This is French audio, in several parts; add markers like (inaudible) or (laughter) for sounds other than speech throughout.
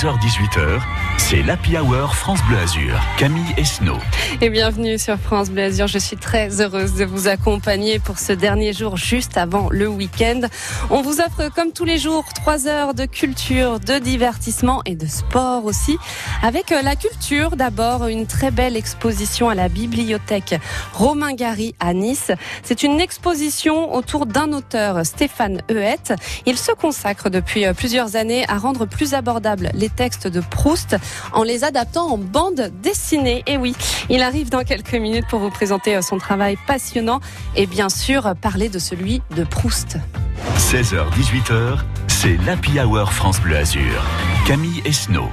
16h-18h, c'est l'Happy Hour France Bleu Azur. Camille Esno. Et bienvenue sur France Bleu Azur. Je suis très heureuse de vous accompagner pour ce dernier jour juste avant le week-end. On vous offre comme tous les jours trois heures de culture, de divertissement et de sport aussi. Avec euh, la culture d'abord, une très belle exposition à la bibliothèque Romain Gary à Nice. C'est une exposition autour d'un auteur, Stéphane Euette. Il se consacre depuis euh, plusieurs années à rendre plus abordables les textes de Proust en les adaptant en bande dessinée. Et oui, il arrive dans quelques minutes pour vous présenter euh, son travail passionnant et bien sûr parler de celui de Proust. 16h-18h, c'est l'Happy Hour France Bleu Azur. Camille Esno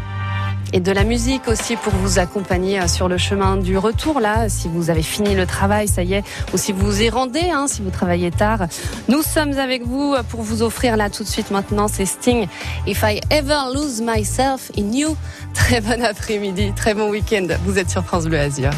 et de la musique aussi pour vous accompagner euh, sur le chemin du retour là, si vous avez fini le travail, ça y est, ou si vous vous y rendez, hein, si vous travaillez tard. Nous sommes avec vous euh, pour vous offrir là tout de suite maintenant, c'est Sting. If I ever lose myself in you. Très bon après-midi, très bon week-end. Vous êtes sur France Bleu Azur.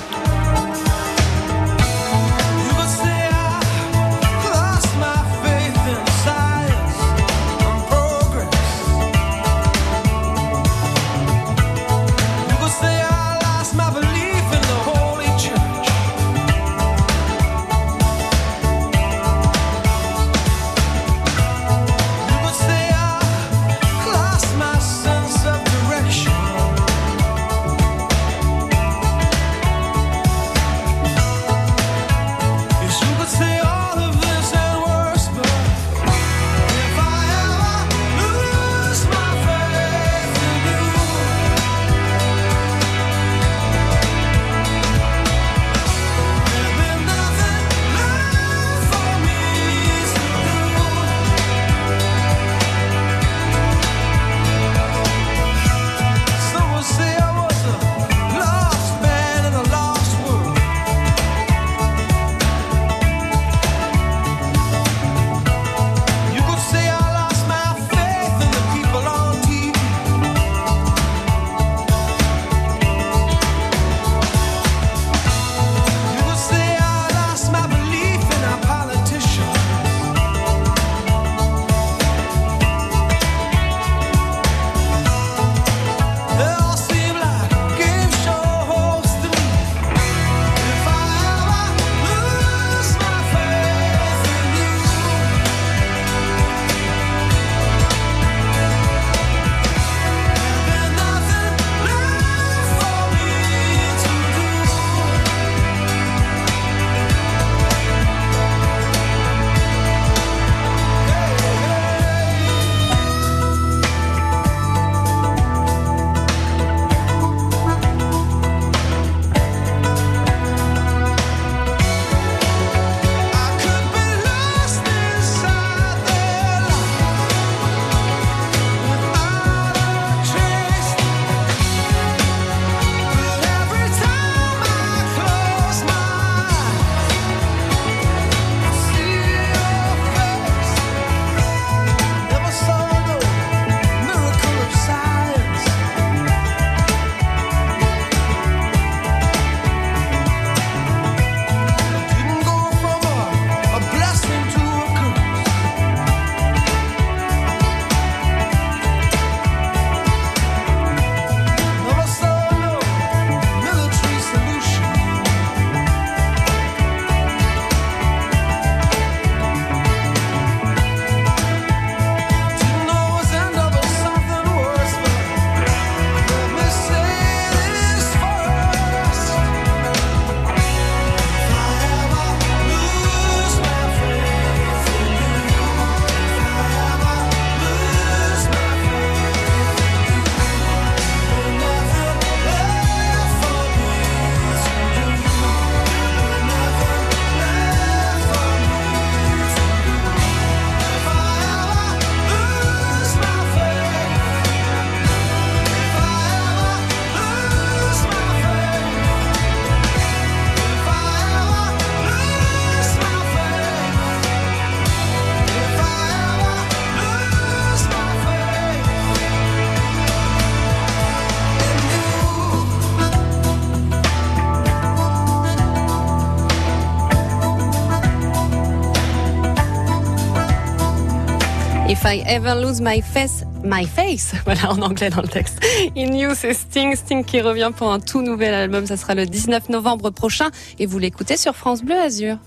I ever lose my face My Face. (laughs) Voilà, en anglais dans le texte. In You, c'est Sting. Sting qui revient pour un tout nouvel album. Ça sera le 19 novembre prochain. Et vous l'écoutez sur France Bleu Azur.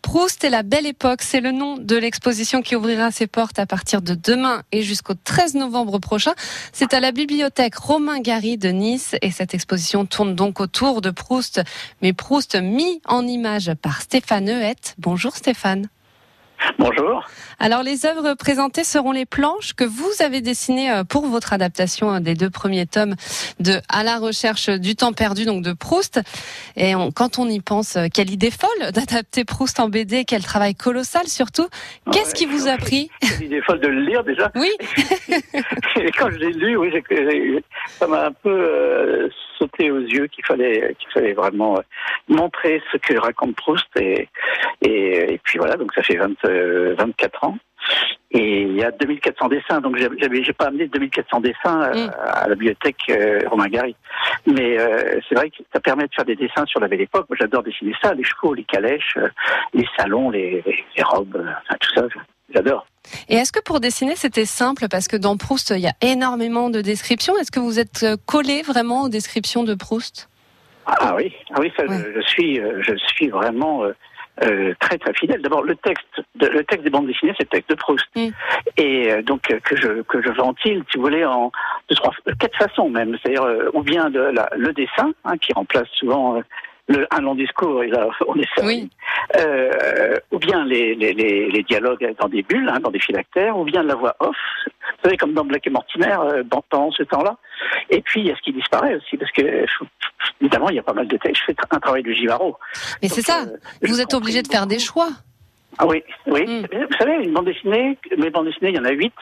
Proust et la belle époque, c'est le nom de l'exposition qui ouvrira ses portes à partir de demain et jusqu'au 13 novembre prochain. C'est à la bibliothèque Romain Gary de Nice et cette exposition tourne donc autour de Proust, mais Proust mis en image par Stéphane Huette. Bonjour Stéphane. Bonjour. Alors les œuvres présentées seront les planches que vous avez dessinées euh, pour votre adaptation euh, des deux premiers tomes de À la recherche du temps perdu, donc de Proust. Et quand on y pense, euh, quelle idée folle (laughs) d'adapter Proust en BD, quel travail colossal surtout. Qu'est-ce qui vous a pris Quelle idée folle de le lire déjà. Oui. (laughs) Et quand je l'ai lu, oui, ça m'a un peu sauté aux yeux qu'il fallait, qu'il fallait vraiment montrer ce que raconte Proust. Et, et, et puis voilà, donc ça fait 20, 24 ans. Et il y a 2400 dessins, donc j'ai pas amené 2400 dessins euh, mm. à la bibliothèque euh, Romain Gary. Mais euh, c'est vrai que ça permet de faire des dessins sur la belle époque. Moi, j'adore dessiner ça, les chevaux, les calèches, les salons, les, robes, enfin, tout ça, j'adore. Et est-ce que pour dessiner c'était simple? Parce que dans Proust il y a énormément de descriptions. Est-ce que vous êtes collé vraiment aux descriptions de Proust? Ah oui, ah oui, ça, je, suis, je suis vraiment euh, très très fidèle. D'abord, le texte, le texte des bandes dessinées, c'est le texte de Proust, mm. et euh, donc euh, que je que je ventile, si vous voulez, en trois, quatre façons même. C'est-à-dire ou bien de la, le dessin, hein, qui remplace souvent le, un long discours, on est servi. Euh, ou bien les, les, les, dialogues dans des bulles, hein, dans des phylactères, ou bien la voix off, vous savez, comme dans Black et Mortimer, euh, dans ce temps-là. Et puis, il y a ce qui disparaît aussi, parce que, évidemment, il y a pas mal de textes. Je fais un travail de Givaro. Mais c'est ça, euh, vous êtes obligé de faire des choix. Ah oui, oui. Hmm. Vous savez, une bande dessinée, mes bandes dessinées, il y en a 8,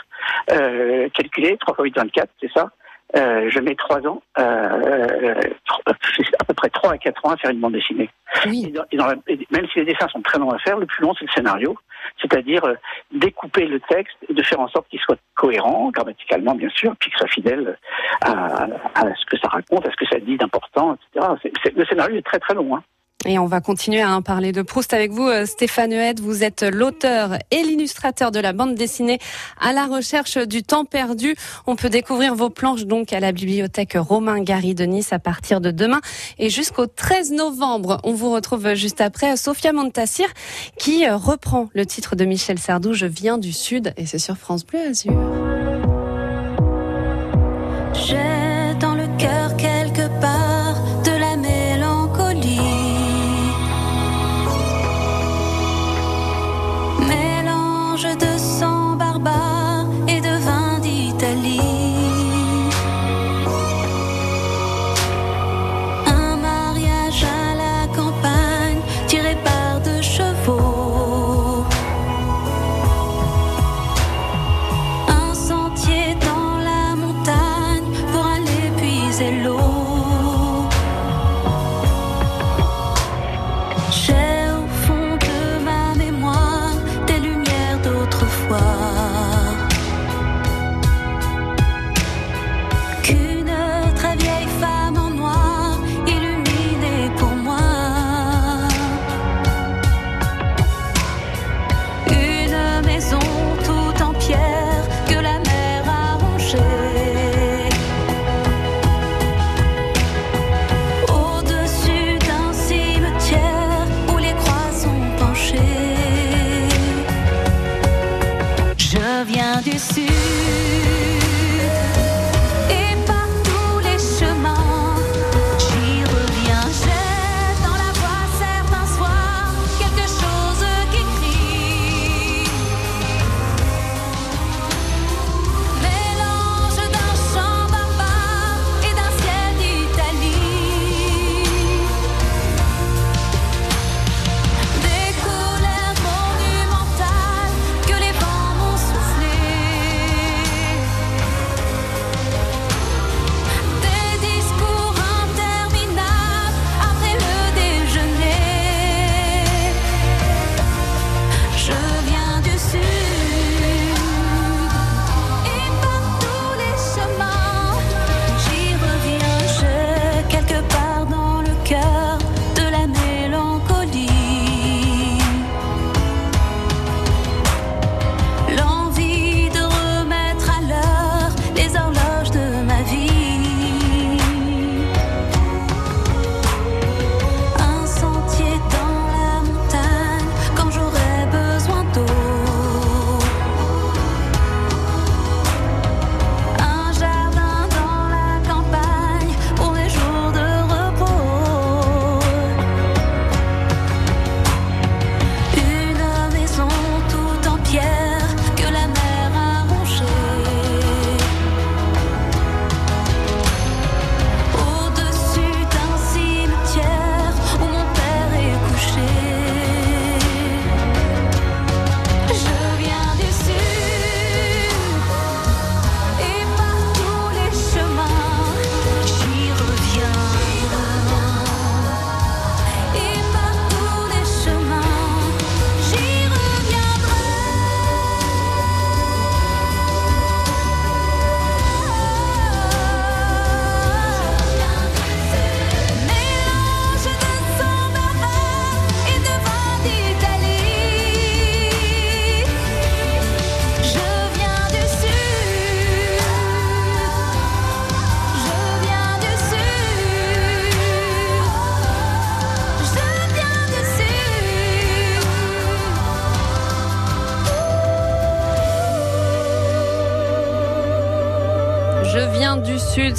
euh, calculées, 3 x 8, 24, c'est ça euh, je mets trois ans, euh, euh, à peu près trois à quatre ans à faire une bande dessinée. Oui. Et dans, même si les dessins sont très longs à faire, le plus long c'est le scénario, c'est-à-dire euh, découper le texte et de faire en sorte qu'il soit cohérent, grammaticalement bien sûr, puis qu'il soit fidèle à, à, ce que ça raconte, à ce que ça dit d'important, etc. le scénario est très très long. Hein. Et on va continuer à parler de Proust avec vous, euh, Stéphane Huette. Vous êtes l'auteur et l'illustrateur de la bande dessinée à la recherche du temps perdu. On peut découvrir vos planches donc à la bibliothèque Romain Gary de Nice à partir de demain et jusqu'au 13 novembre. On vous retrouve juste après Sophia Montassir qui euh, reprend le titre de Michel Sardou, Je viens du Sud et c'est sur France Bleu Azur.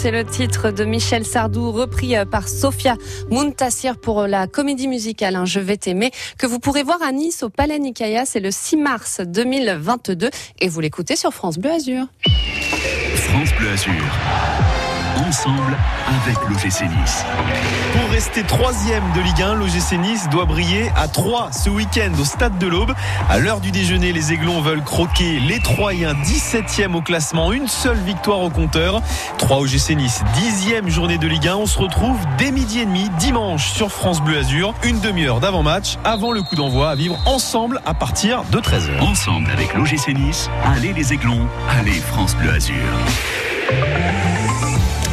C'est le titre de Michel Sardou, repris euh, par Sofia Muntassir pour la comédie musicale hein, Je vais t'aimer, que vous pourrez voir à Nice au Palais Nicaïa, c'est le 6 mars 2022 et vous l'écoutez sur France Bleu Azur. France Bleu Azur ensemble avec l'OGC Nice. Pour rester troisième de Ligue 1, l'OGC Nice doit briller à 3 ce week-end au Stade de l'Aube. À l'heure du déjeuner, les Aiglons veulent croquer les Troyens 17e au classement, une seule victoire au compteur. 3 OGC Nice, 10e journée de Ligue 1. On se retrouve dès midi et demi dimanche sur France Bleu Azur, une demi-heure d'avant-match avant le coup d'envoi à vivre ensemble à partir de 13h. Ensemble avec l'OGC Nice, allez les Aiglons, allez France Bleu Azur.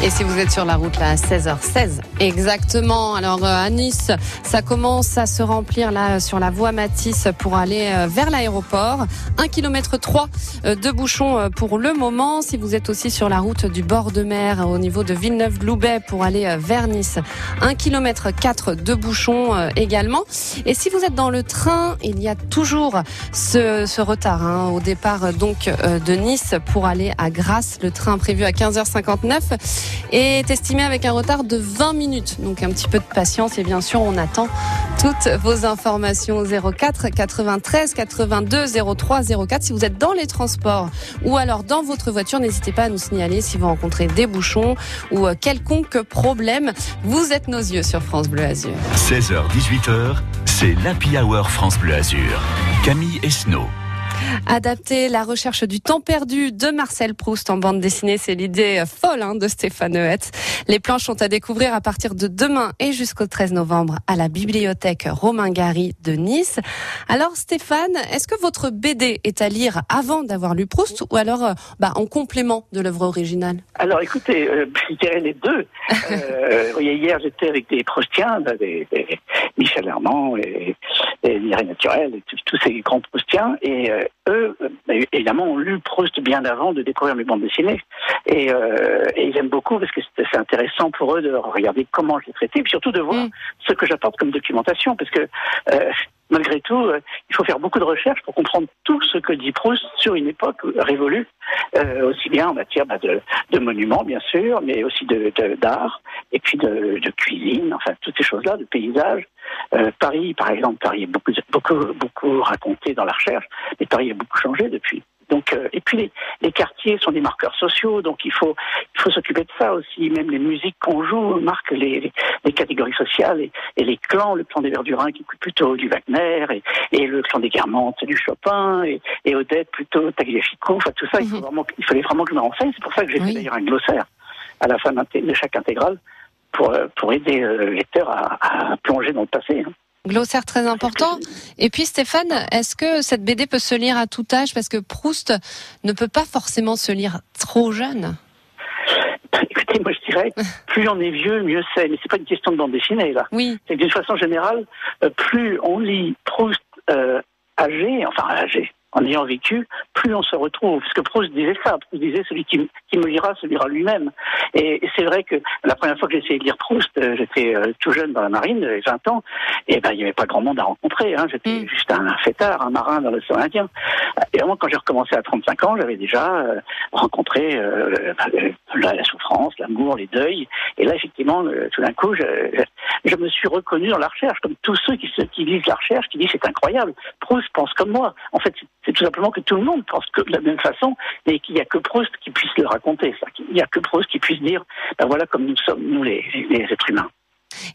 Et si vous êtes sur la route là à 16h16 exactement. Alors euh, à Nice, ça commence à se remplir là sur la voie Matisse pour aller euh, vers l'aéroport. 1 km 3 de bouchons euh, pour le moment. Si vous êtes aussi sur la route du bord de mer au niveau de Villeneuve-Loubet pour aller vers Nice, 1 km 4 de bouchons également. Et si vous êtes dans le train, il y a toujours ce, ce retard hein, au départ donc de Nice pour aller à Grasse. Le train prévu à 15h59 est estimé avec un retard de 20 minutes. Donc un petit peu de patience et bien sûr on attend toutes vos informations. 04 93 82 03 04 si vous êtes dans les transports ou alors dans votre voiture n'hésitez pas à nous signaler si vous rencontrez des bouchons ou euh, quelconque problème. Vous êtes nos yeux sur France Bleu Azur. 16h 18h c'est l'Happy Hour France Bleu Azur. Camille Esnault Adapter la recherche du temps perdu de Marcel Proust en bande dessinée, c'est l'idée folle hein, de Stéphane Huet. Les planches sont à découvrir à partir de demain et jusqu'au 13 novembre à la bibliothèque Romain Gary de Nice. Alors Stéphane, est-ce que votre BD est à lire avant d'avoir lu Proust ou alors euh, bah, en complément de l'œuvre originale? Alors écoutez, euh, (laughs) les deux. euh, hier j'étais avec des Proustiens, Michel Herman et, et Mireille Naturel, et tous ces grands Proustiens, et euh, eux, euh, évidemment, ont lu Proust bien avant de découvrir mes bandes dessinées. Et, euh, et ils aiment beaucoup parce que c'est intéressant pour eux de regarder comment je l'ai traité, et puis surtout de voir mm. ce que j'apporte comme documentation, parce que euh, malgré tout, euh, il faut faire beaucoup de recherches pour comprendre tout ce que dit Proust sur une époque révolue, euh, aussi bien en matière bah, de, de, monuments, bien sûr, mais aussi d'art, de, et puis de, de, cuisine, enfin toutes ces choses-là, de paysages. Euh, Paris, par exemple, Paris est beaucoup, beaucoup, beaucoup raconté dans la recherche, mais Paris a beaucoup changé depuis. Donc, euh, et puis les, les, quartiers sont des marqueurs sociaux, donc il faut il faut s'occuper de ça aussi. Même les musiques qu'on joue marquent les, les, catégories sociales et, et, les clans. Le clan des Verdurins qui écoute plutôt du Wagner et, et le clan des Guermantes du Chopin et, et Odette plutôt Tagliafico. Enfin tout ça, il, faut mhm. vraiment, il fallait vraiment que je me renseigne. C'est pour ça que j'ai oui. fait d'ailleurs un glossaire à la fin de chaque intégrale pour pour aider euh, le lecteur à, à plonger dans le passé. Hein. Glossaire très important. Et puis Stéphane, est-ce que cette BD peut se lire à tout âge? Parce que Proust ne peut pas forcément se lire trop jeune. Écoutez, moi je dirais, (laughs) plus on est vieux, mieux c'est. Mais c'est pas une question de bande dessinée là. Oui. C'est d'une façon générale, euh, plus on lit Proust euh, âgé, enfin âgé, en ayant vécu, plus on se retrouve. Parce que Proust disait ça. Proust disait celui qui, qui me lira se lira lui-même. Et, et c'est vrai que la première fois que j'ai essayé de lire Proust, euh, j'étais euh, tout jeune dans la marine, j'avais 20 ans, et ben il n'y avait pas grand monde à rencontrer. Hein. J'étais mm. juste un fêtard, un marin dans l'océan Indien. Et vraiment, quand j'ai recommencé à 35 ans, j'avais déjà euh, rencontré la, la, souffrance, l'amour, les deuils. Et là, effectivement, tout d'un coup, je, je, je, me suis reconnu dans la recherche, comme tous ceux qui, qui lisent la recherche, qui disent c'est incroyable. Proust pense comme moi. En fait, c'est tout simplement que tout le monde pense que de la même façon, et qu'il n'y a que Proust qui puisse le raconter. Ça. Il n'y a que Proust qui puisse dire, ben voilà comme nous sommes, nous les, les êtres humains.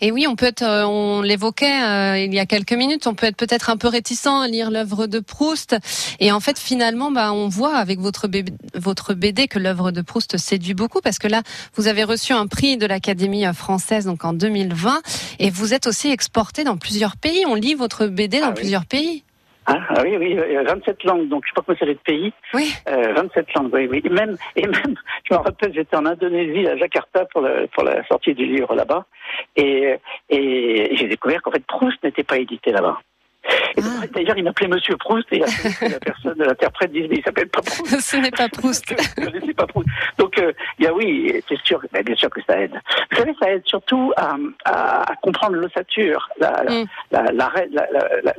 Et oui, on peut être, euh, on l'évoquait euh, il y a quelques minutes, on peut être peut-être un peu réticent à lire l'œuvre de Proust. Et en fait, finalement, bah, on voit avec votre BD, votre BD que l'œuvre de Proust séduit beaucoup parce que là, vous avez reçu un prix de l'Académie française donc en 2020 et vous êtes aussi exporté dans plusieurs pays. On lit votre BD dans ah, plusieurs pays. Ah, oui, oui, 27 langues, donc je sais pas comment c'est de pays. Oui. Euh, 27 langues, oui, oui. Et même, et même, je me rappelle, j'étais en Indonésie, à Jakarta, pour, le, pour la sortie du livre là-bas, et, et j'ai découvert qu'en fait Proust n'était pas édité là-bas. Et ah. D'ailleurs, il m'appelait Monsieur Proust et la (laughs) personne, l'interprète disait mais il s'appelle pas Proust. (laughs) Ce n'est pas Proust. (laughs) Je pas Proust. Donc, euh, il y a oui, c'est sûr, bien sûr que ça aide. Vous savez, ça aide surtout à, à, comprendre l'ossature, la, mm. la, la,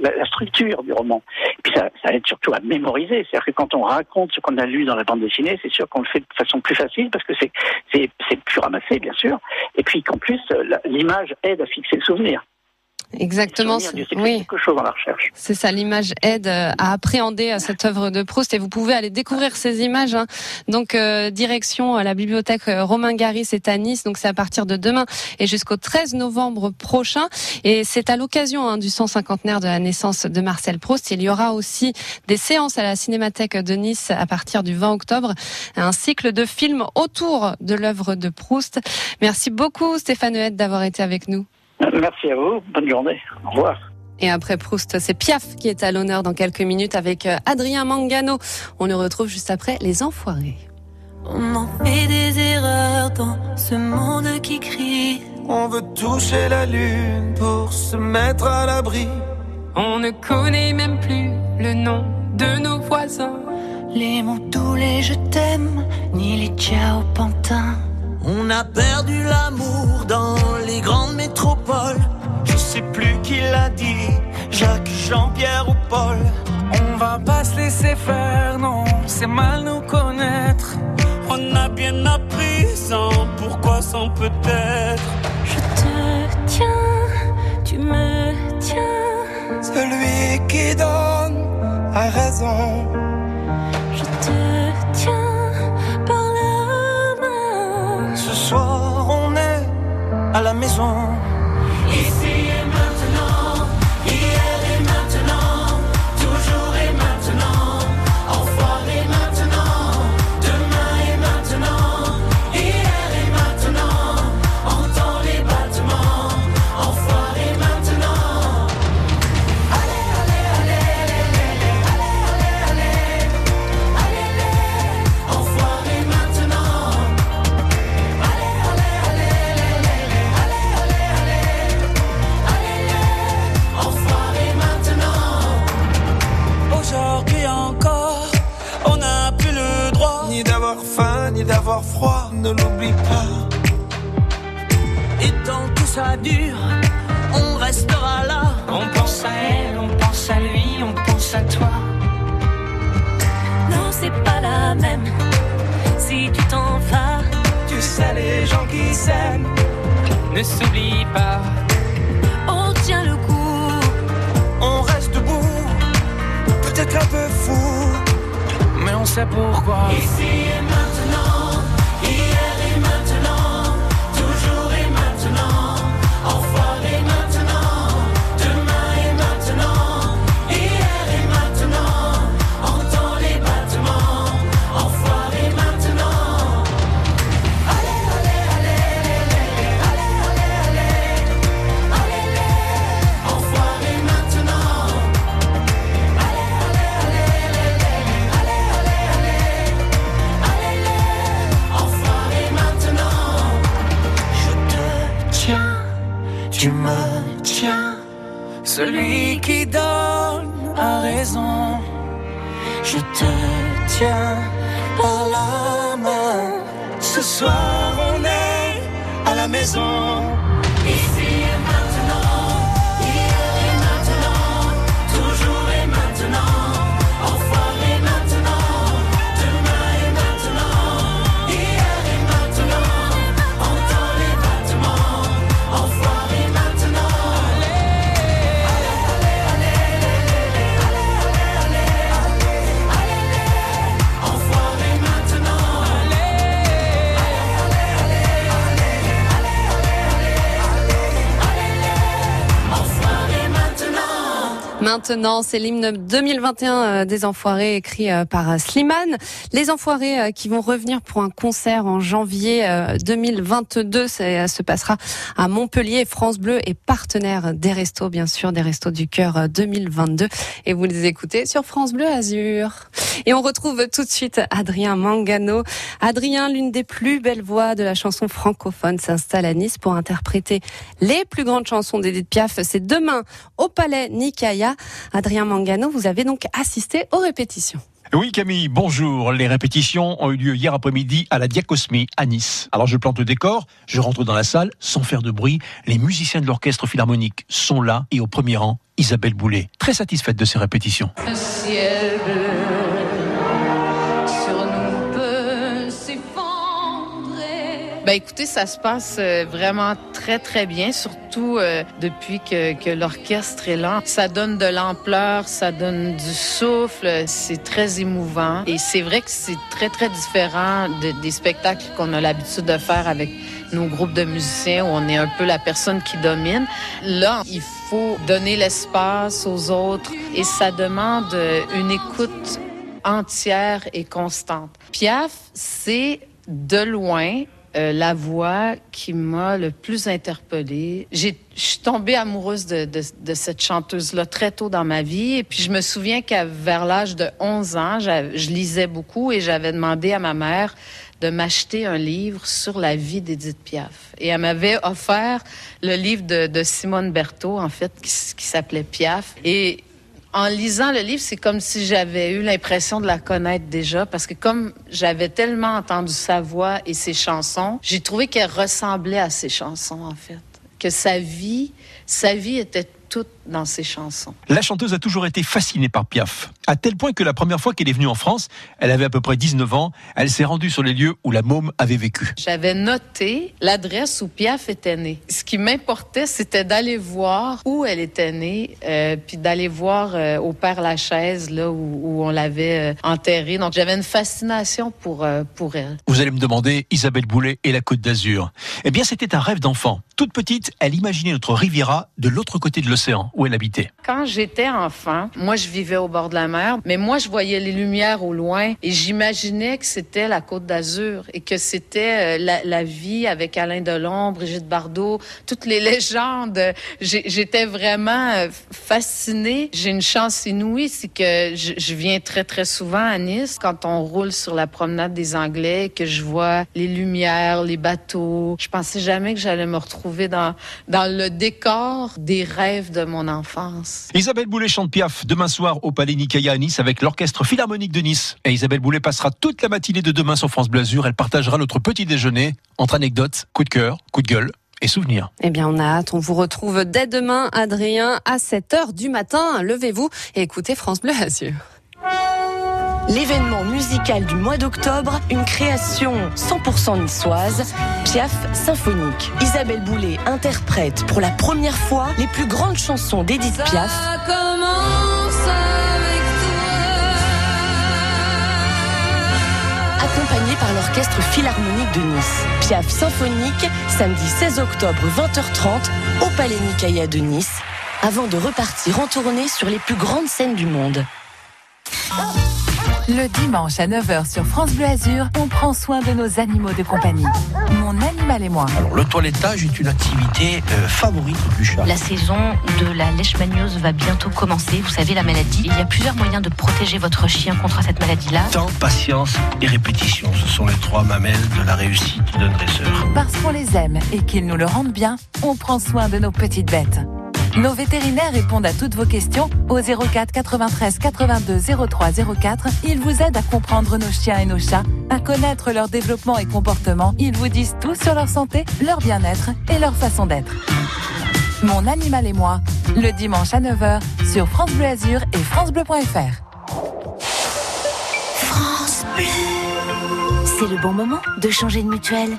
la, structure du roman. Et puis ça, ça aide surtout à mémoriser. C'est-à-dire que quand on raconte ce qu'on a lu dans la bande dessinée, c'est sûr qu'on le fait de façon plus facile parce que c'est plus ramassé, bien sûr. Et puis qu'en plus, l'image aide à fixer le souvenir. Exactement. Oui. chose dans la recherche. C'est ça, l'image aide euh, à appréhender euh, cette œuvre de Proust et vous pouvez aller découvrir ces images. Hein. Donc euh, direction à la bibliothèque Romain Garis c'est à Nice. Donc c'est à partir de demain et jusqu'au 13 novembre prochain. Et c'est à l'occasion hein, du 150 de la naissance de Marcel Proust. Il y aura aussi des séances à la Cinémathèque de Nice à partir du 20 octobre. Un cycle de films autour de l'œuvre de Proust. Merci beaucoup Stéphane Huette d'avoir été avec nous. (laughs) Merci à vous. Bonne journée. Au revoir. Et après Proust, c'est Piaf qui est à l'honneur dans quelques minutes avec euh, Adrien Mangano. On le retrouve juste après Les Enfoirés. On en fait des erreurs dans ce monde qui crie. On veut toucher la lune pour se mettre à l'abri. On ne connaît même plus le nom de nos voisins. Les mots tous les je t'aime, ni les ciao pantins. On a perdu l'amour dans les grandes métropoles. Je sais plus qui l'a dit, Jacques, Jean-Pierre ou Paul. On va pas se laisser faire, non, c'est mal nous connaître. On a bien appris sans pourquoi, sans peut-être. Je te tiens, tu me tiens. Celui qui donne a raison. Je te tiens. La maison. Qui s'aiment ne s'oublie pas. On tient le coup, on reste debout, peut-être un peu fou, mais on sait pourquoi. Ici et Maintenant, c'est l'hymne 2021 euh, des Enfoirés écrit euh, par euh, Slimane. Les Enfoirés qui vont revenir pour un concert en janvier 2022. Ça se passera à Montpellier. France Bleu est partenaire des restos, bien sûr, des restos du cœur 2022. Et vous les écoutez sur France Bleu Azur. Et on retrouve tout de suite Adrien Mangano. Adrien, l'une des plus belles voix de la chanson francophone, s'installe à Nice pour interpréter les plus grandes chansons d'Edith Piaf. C'est demain au Palais Nicaïa. Adrien Mangano, vous avez donc assisté aux répétitions. Oui Camille, bonjour. Les répétitions ont eu lieu hier après-midi à la Diacosmie à Nice. Alors je plante le décor, je rentre dans la salle sans faire de bruit. Les musiciens de l'orchestre philharmonique sont là et au premier rang, Isabelle Boulet, très satisfaite de ces répétitions. ciel Ben écoutez, ça se passe euh, vraiment très très bien, surtout euh, depuis que, que l'orchestre est là. Ça donne de l'ampleur, ça donne du souffle, c'est très émouvant et c'est vrai que c'est très très différent de, des spectacles qu'on a l'habitude de faire avec nos groupes de musiciens où on est un peu la personne qui domine. Là, il faut donner l'espace aux autres et ça demande une écoute entière et constante. Piaf, c'est de loin euh, la voix qui m'a le plus interpellée. Je suis tombée amoureuse de, de, de cette chanteuse-là très tôt dans ma vie. Et puis je me souviens qu'à vers l'âge de 11 ans, je lisais beaucoup et j'avais demandé à ma mère de m'acheter un livre sur la vie d'Edith Piaf. Et elle m'avait offert le livre de, de Simone Berthaud, en fait, qui, qui s'appelait Piaf. Et en lisant le livre, c'est comme si j'avais eu l'impression de la connaître déjà, parce que comme j'avais tellement entendu sa voix et ses chansons, j'ai trouvé qu'elle ressemblait à ses chansons, en fait. Que sa vie, sa vie était toute dans ses chansons. La chanteuse a toujours été fascinée par Piaf, à tel point que la première fois qu'elle est venue en France, elle avait à peu près 19 ans, elle s'est rendue sur les lieux où la môme avait vécu. J'avais noté l'adresse où Piaf était née. Ce qui m'importait, c'était d'aller voir où elle était née, euh, puis d'aller voir euh, au Père Lachaise, là où, où on l'avait euh, enterrée. Donc j'avais une fascination pour, euh, pour elle. Vous allez me demander, Isabelle Boulet et la Côte d'Azur. Eh bien, c'était un rêve d'enfant. Toute petite, elle imaginait notre Riviera de l'autre côté de l'océan Quand j'étais enfant, moi je vivais au bord de la mer, mais moi je voyais les lumières au loin et j'imaginais que c'était la Côte d'Azur et que c'était euh, la, la, vie avec Alain Delon, Brigitte Bardot, toutes les légendes. J'étais vraiment euh, fascinée. J'ai une chance inouïe, c'est que je, je, viens très très souvent à Nice quand on roule sur la promenade des Anglais, que je vois les lumières, les bateaux. Je pensais jamais que j'allais me retrouver dans dans le décor des rêves de mon enfance. Isabelle Boulet chante Piaf demain soir au Palais Nicaïa à Nice avec l'Orchestre Philharmonique de Nice. Et Isabelle Boulet passera toute la matinée de demain sur France Bleu Azur. Elle partagera notre petit déjeuner entre anecdotes, coup de cœur, coup de gueule et souvenirs. Eh bien, on a hâte. On vous retrouve dès demain, Adrien, à 7h du matin. Levez-vous et écoutez France Bleu Azur. L'événement musical du mois d'octobre, une création 100% niçoise, Piaf symphonique. Isabelle Boulet interprète pour la première fois les plus grandes chansons d'Edith Piaf. Accompagnée par l'Orchestre Philharmonique de Nice. Piaf symphonique, samedi 16 octobre 20h30 au Palais Nicaïa de Nice, avant de repartir en tournée sur les plus grandes scènes du monde. Le dimanche à 9h sur France Bleu Azur, on prend soin de nos animaux de compagnie. Mon animal et moi. Alors, le toilettage est une activité euh, favorite du chat. La saison de la leishmaniose va bientôt commencer. Vous savez, la maladie. Il y a plusieurs moyens de protéger votre chien contre cette maladie-là. Temps, patience et répétition. Ce sont les trois mamelles de la réussite d'un dresseur. Parce qu'on les aime et qu'ils nous le rendent bien, on prend soin de nos petites bêtes. Nos vétérinaires répondent à toutes vos questions au 04 93 82 03 04. Ils vous aident à comprendre nos chiens et nos chats, à connaître leur développement et comportement. Ils vous disent tout sur leur santé, leur bien-être et leur façon d'être. Mon animal et moi, le dimanche à 9h sur France Bleu Azur et francebleu.fr. France Bleu. C'est le bon moment de changer de mutuelle.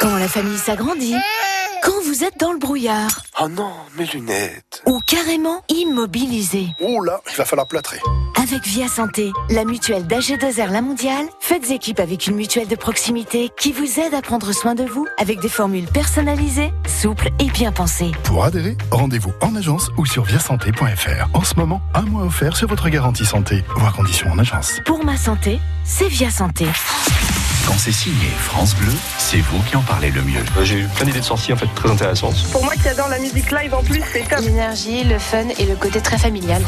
Quand la famille s'agrandit. Quand vous êtes dans le brouillard. Oh non, mes lunettes. Ou carrément immobilisé. Oh là, il va falloir plâtrer. Avec Via Santé, la mutuelle d'AG2R La Mondiale, faites équipe avec une mutuelle de proximité qui vous aide à prendre soin de vous avec des formules personnalisées, souples et bien pensées. Pour adhérer, rendez-vous en agence ou sur viasanté.fr. En ce moment, un mois offert sur votre garantie santé. Voir conditions en agence. Pour ma santé, c'est Via Santé. Quand c'est signé France Bleu, c'est vous qui en parlez le mieux. J'ai eu plein d'idées de sorties en fait très intéressantes. Pour moi qui adore la musique live en plus, c'est top. L'énergie, le fun et le côté très familial.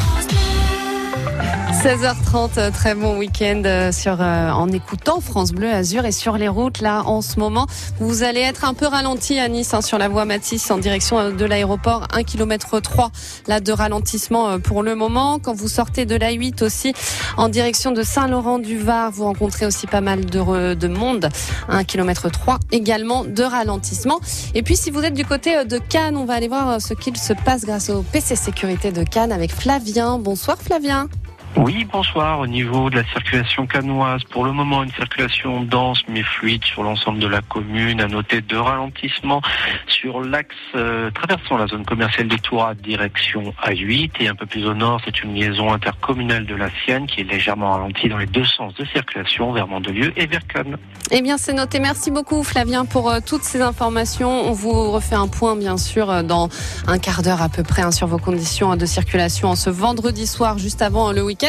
16h30, très bon week-end euh, sur euh, en écoutant France Bleu Azur et sur les routes là en ce moment. Vous allez être un peu ralenti à Nice hein, sur la voie Matisse en direction euh, de l'aéroport 1 km 3 là de ralentissement pour le moment. Quand vous sortez de la 8 aussi en direction de Saint-Laurent-du-Var, vous rencontrez aussi pas mal de, de monde. 1 km 3 également de ralentissement. Et puis si vous êtes du côté de Cannes, on va aller voir ce qu'il se passe grâce au PC sécurité de Cannes avec Flavien. Bonsoir Flavien. Oui, bonsoir. Au niveau de la circulation canoise, pour le moment, une circulation dense mais fluide sur l'ensemble de la commune. À noter deux ralentissements sur l'axe euh, traversant la zone commerciale des Tours direction A8 et un peu plus au nord, c'est une liaison intercommunale de la Sienne qui est légèrement ralentie dans les deux sens de circulation vers Mandelieu et vers Cannes. Eh bien, c'est noté. Merci beaucoup, Flavien, pour euh, toutes ces informations. On vous refait un point, bien sûr, euh, dans un quart d'heure à peu près hein, sur vos conditions de circulation en ce vendredi soir, juste avant le week-end.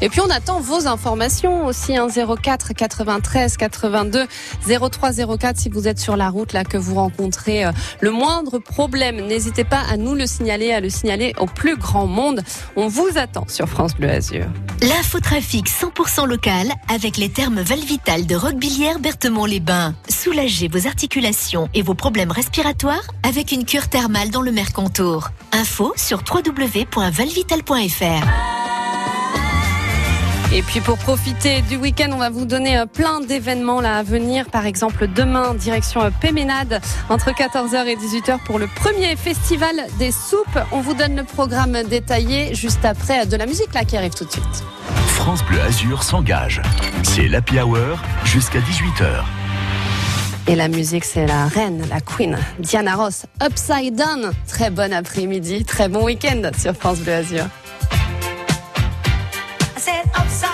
Et puis on attend vos informations aussi, hein, 04 93 82 03 04 si vous êtes sur la route là que vous rencontrez euh, le moindre problème. N'hésitez pas à nous le signaler, à le signaler au plus grand monde. On vous attend sur France Bleu Azur. L'infotrafic 100% local avec les termes Valvital de Roquebillière Berthemont-les-Bains. Soulagez vos articulations et vos problèmes respiratoires avec une cure thermale dans le Mercantour. Info sur www.valvital.fr. Et puis pour profiter du week-end, on va vous donner euh, plein d'événements là à venir. Par exemple, demain, direction euh, Péménade, entre 14h et 18h pour le premier festival des soupes. On vous donne le programme détaillé juste après euh, de la musique là qui arrive tout de suite. France Bleu Azur s'engage. C'est l'Happy Hour jusqu'à 18h. Et la musique, c'est la reine, la queen, Diana Ross, Upside Down. Très bon après-midi, très bon week-end sur France Bleu Azur. Instinctively, you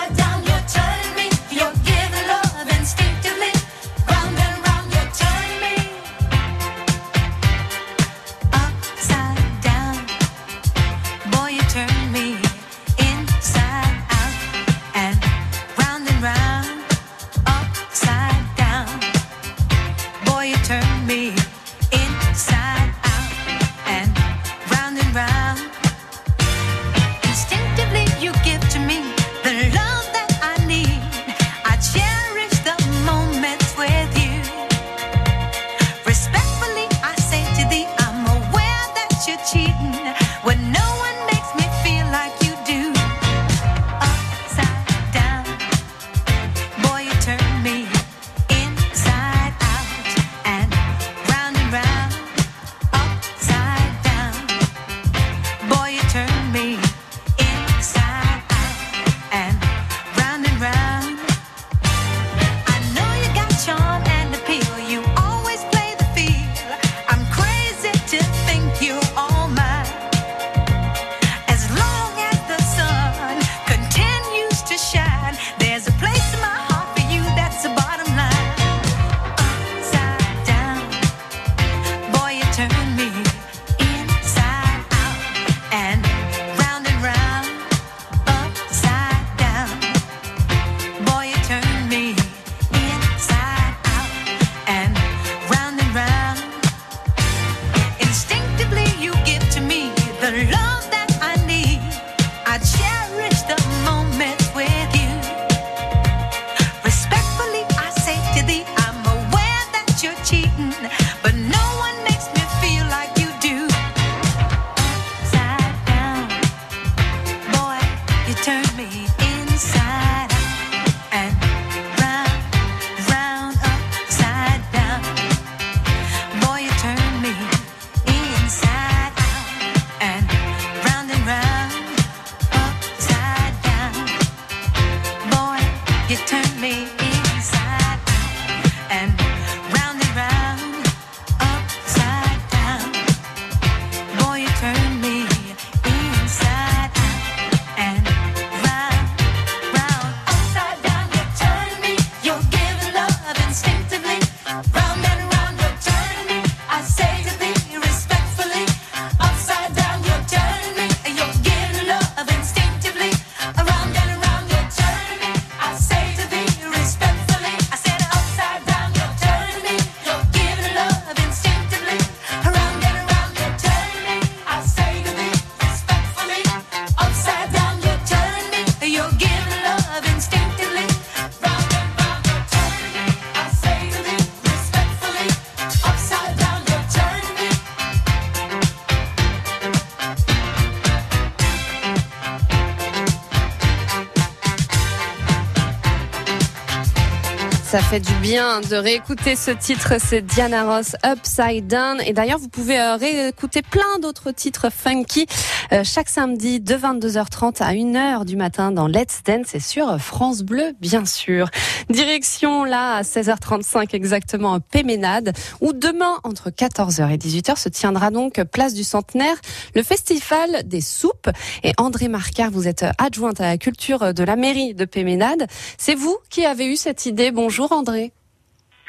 fait du bien de réécouter ce titre, c'est Diana Ross Upside Down. Et d'ailleurs, vous pouvez euh, réécouter plein d'autres titres funky euh, chaque samedi de 22h30 à 1h du matin dans Let's Dance et sur France Bleu, bien sûr. Direction là à 16h35 exactement à Péménade, où demain entre 14h et 18h se tiendra donc place du centenaire le festival des soupes. Et André Marcard, vous êtes adjointe à la culture de la mairie de Péménade. C'est vous qui avez eu cette idée. Bonjour André.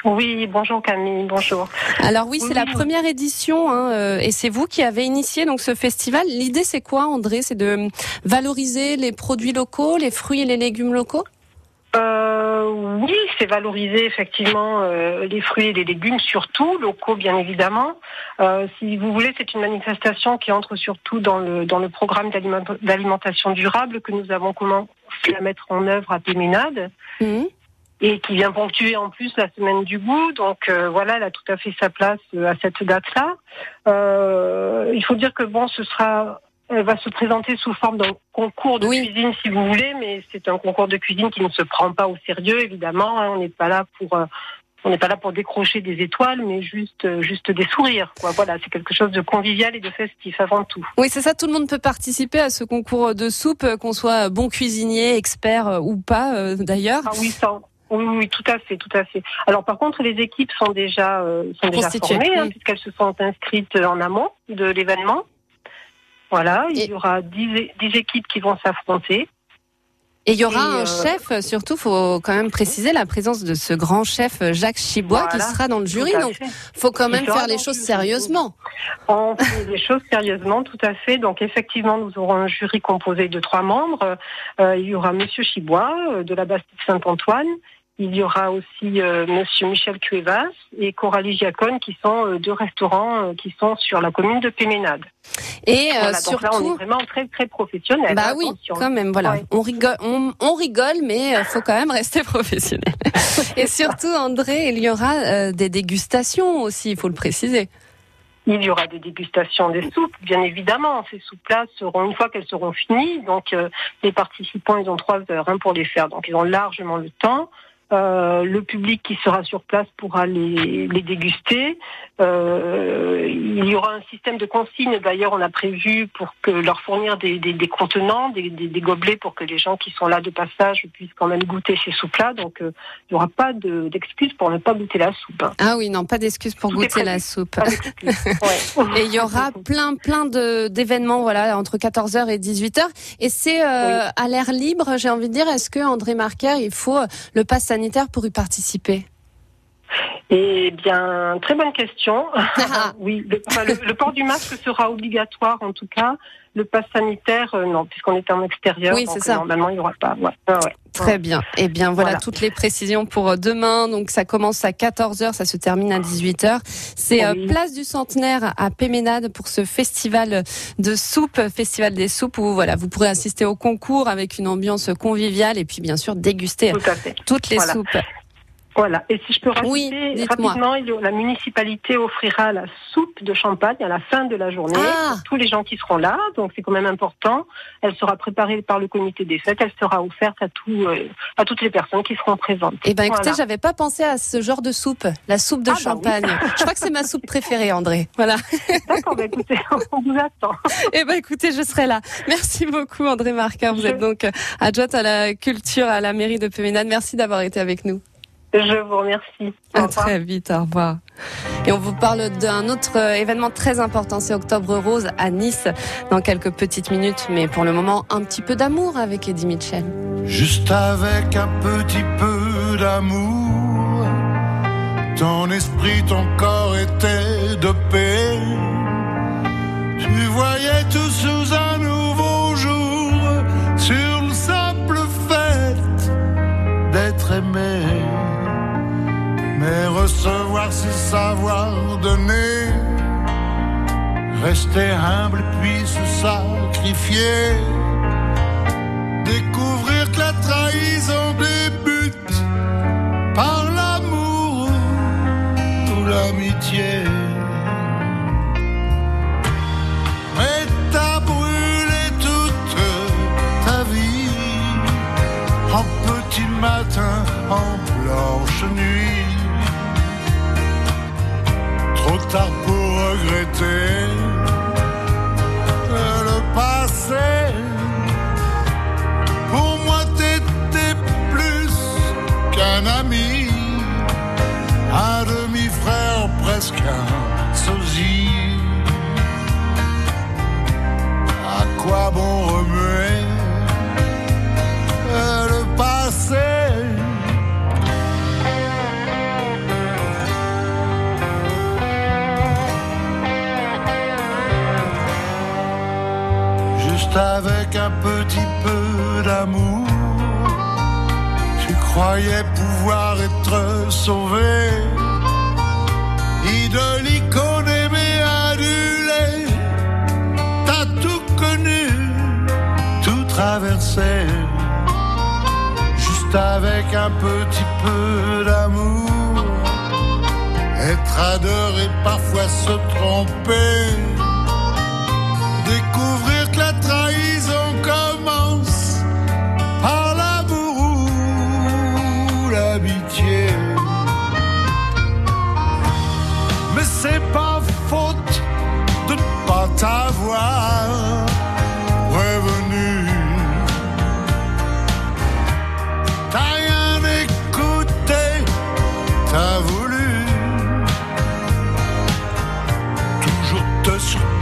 Oui, bonjour Camille, bonjour. Alors oui, c'est la première édition hein, euh, et c'est vous qui avez initié donc ce festival. L'idée c'est quoi André? C'est de valoriser les produits locaux, les fruits et les légumes locaux? Euh, oui, c'est valoriser effectivement euh, les fruits et les légumes, surtout locaux bien évidemment. Euh, si vous voulez, c'est une manifestation qui entre surtout dans le dans le programme d'alimentation durable que nous avons commencé à mettre en œuvre à Péménade. Mmh. Et qui vient ponctuer en plus la semaine du goût, donc euh, voilà, elle a tout à fait sa place euh, à cette date-là. il faut dire que bon, ce sera va se présenter sous forme d'un concours de cuisine, si vous voulez, mais c'est un concours de cuisine qui ne se prend pas au sérieux, évidemment. Hein. on n'est pas là pour euh, on n'est pas là pour décrocher des étoiles, mais juste, euh, juste des sourires. Voilà, c'est quelque chose de convivial et de festif avant tout. Oui, c'est ça. Tout le monde peut participer à ce concours de soupe, qu'on soit bon cuisinier, expert ou pas, d'ailleurs. Ah oui, ça. Oui, oui, tout à fait, tout à fait. Alors par contre, les équipes sont déjà, sont déjà formées, hein, puisqu'elles se sont inscrites en amont de l'événement. Voilà, il y aura 10, équipes qui vont s'affronter. Et il y aura un euh, chef, surtout, faut quand même préciser la présence de ce grand chef Jacques Chibois qui sera dans le jury. Donc, faut quand même faire les choses sérieusement. On fait les choses sérieusement, tout à fait. Donc, effectivement, nous aurons un jury composé de trois membres. Euh, il y aura Monsieur Chibois euh, de la Bastille Saint-Antoine. Il y aura aussi euh, Monsieur Michel Cuevas et Coralie Giacone qui sont euh, deux restaurants euh, qui sont sur la commune de Péménade. Et surtout, là, on est vraiment très très professionnel. Bah oui, quand même, voilà. On rigole, on, rigole, mais il faut quand même rester (laughs) professionnel. et surtout, André, il y aura des dégustations aussi, il faut le préciser. Il y aura des dégustations des soupes, bien évidemment. Ces soupes-là seront, une fois qu'elles seront finies, donc les participants, ils ont trois heures hein, pour les faire, donc ils ont largement le temps. Euh, le public qui sera sur place pourra les, déguster. Euh, il y aura un système de consigne. D'ailleurs, on a prévu pour que leur fournir des, contenants, des, gobelets pour que les gens qui sont là de passage puissent quand même goûter ces soupes-là. Donc, euh, il n'y aura pas d'excuses pour ne pas goûter la soupe. Ah oui, non, pas d'excuses pour goûter la soupe. (laughs) Et il y aura plein, plein d'événements, voilà, entre 14h et 18h. Et c'est à l'air libre, j'ai envie de dire. Est-ce que André Marquer, il faut le pass sanitaire pour y participer eh bien, très bonne question. Ah. (laughs) oui, le, port du masque sera obligatoire en tout cas. Le pass sanitaire, euh, non, puisqu'on est en extérieur. Oui, c'est ça. Normalement, il n'y aura pas. Très bien. Eh bien, voilà, toutes les précisions pour euh, demain. Donc, ça commence à 14h, ça se termine à 18h. C'est euh, place du Centenaire à Péménade pour ce festival de soupe, festival des soupes où voilà, vous pourrez assister au concours avec une ambiance conviviale et puis bien sûr déguster toutes les soupes. Voilà. Et si je peux rajouter rapidement, la municipalité offrira la soupe de champagne à la fin de la journée ah. pour tous les gens qui seront là. Donc c'est quand même important. Elle sera préparée par le comité des fêtes. Elle sera offerte à tout, euh, à toutes les personnes qui seront présentes. Eh ben écoutez, j'avais pas pensé à ce genre de soupe, la soupe de ah, bah champagne. je crois que c'est ma soupe préférée, André. Voilà. D'accord. Bah, écoutez, (laughs) on vous attend. Eh ben écoutez, je serai là. Merci beaucoup, André Marquin. Vous êtes donc adjointe à la culture à la mairie de Péménade. Merci d'avoir été avec nous. Je vous remercie. À très vite, au revoir. Et on vous parle d'un autre événement très important, c'est Octobre Rose à Nice dans quelques petites minutes, mais pour le moment, un petit peu d'amour avec Eddie Mitchell. Juste avec un petit peu d'amour, ton esprit, ton corps était de paix. Tu voyais tout sous un nouveau jour, sur le simple fait d'être aimé. Mais recevoir, c'est savoir donner. Rester humble puis se sacrifier. Découvrir que la trahison débute par l'amour ou l'amitié. Mais t'as brûlé toute ta vie en petit matin, en blanche nuit. Pour regretter le passé. Pour moi, t'étais plus qu'un ami, un demi-frère, presque un sosie. À quoi bon Juste avec un petit peu d'amour, tu croyais pouvoir être sauvé. Idole, icône, aimé, adulé, t'as tout connu, tout traversé. Juste avec un petit peu d'amour, être adoré, parfois se tromper.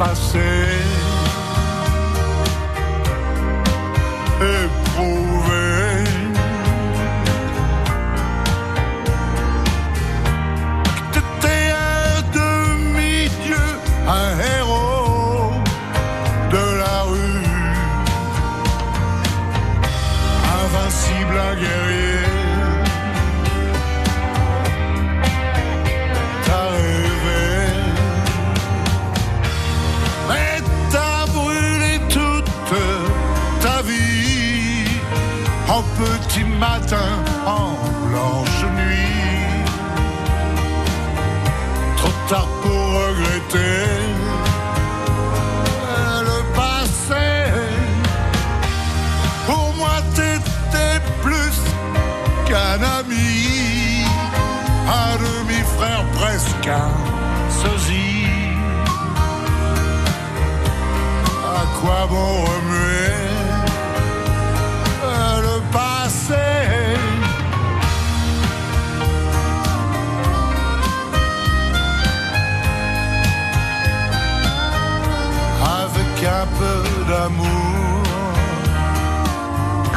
Te matin, en blanche nuit. Trop tard pour regretter le passé. Pour moi, t'étais plus qu'un ami, un demi-frère, presque un sosie. À quoi bon remuer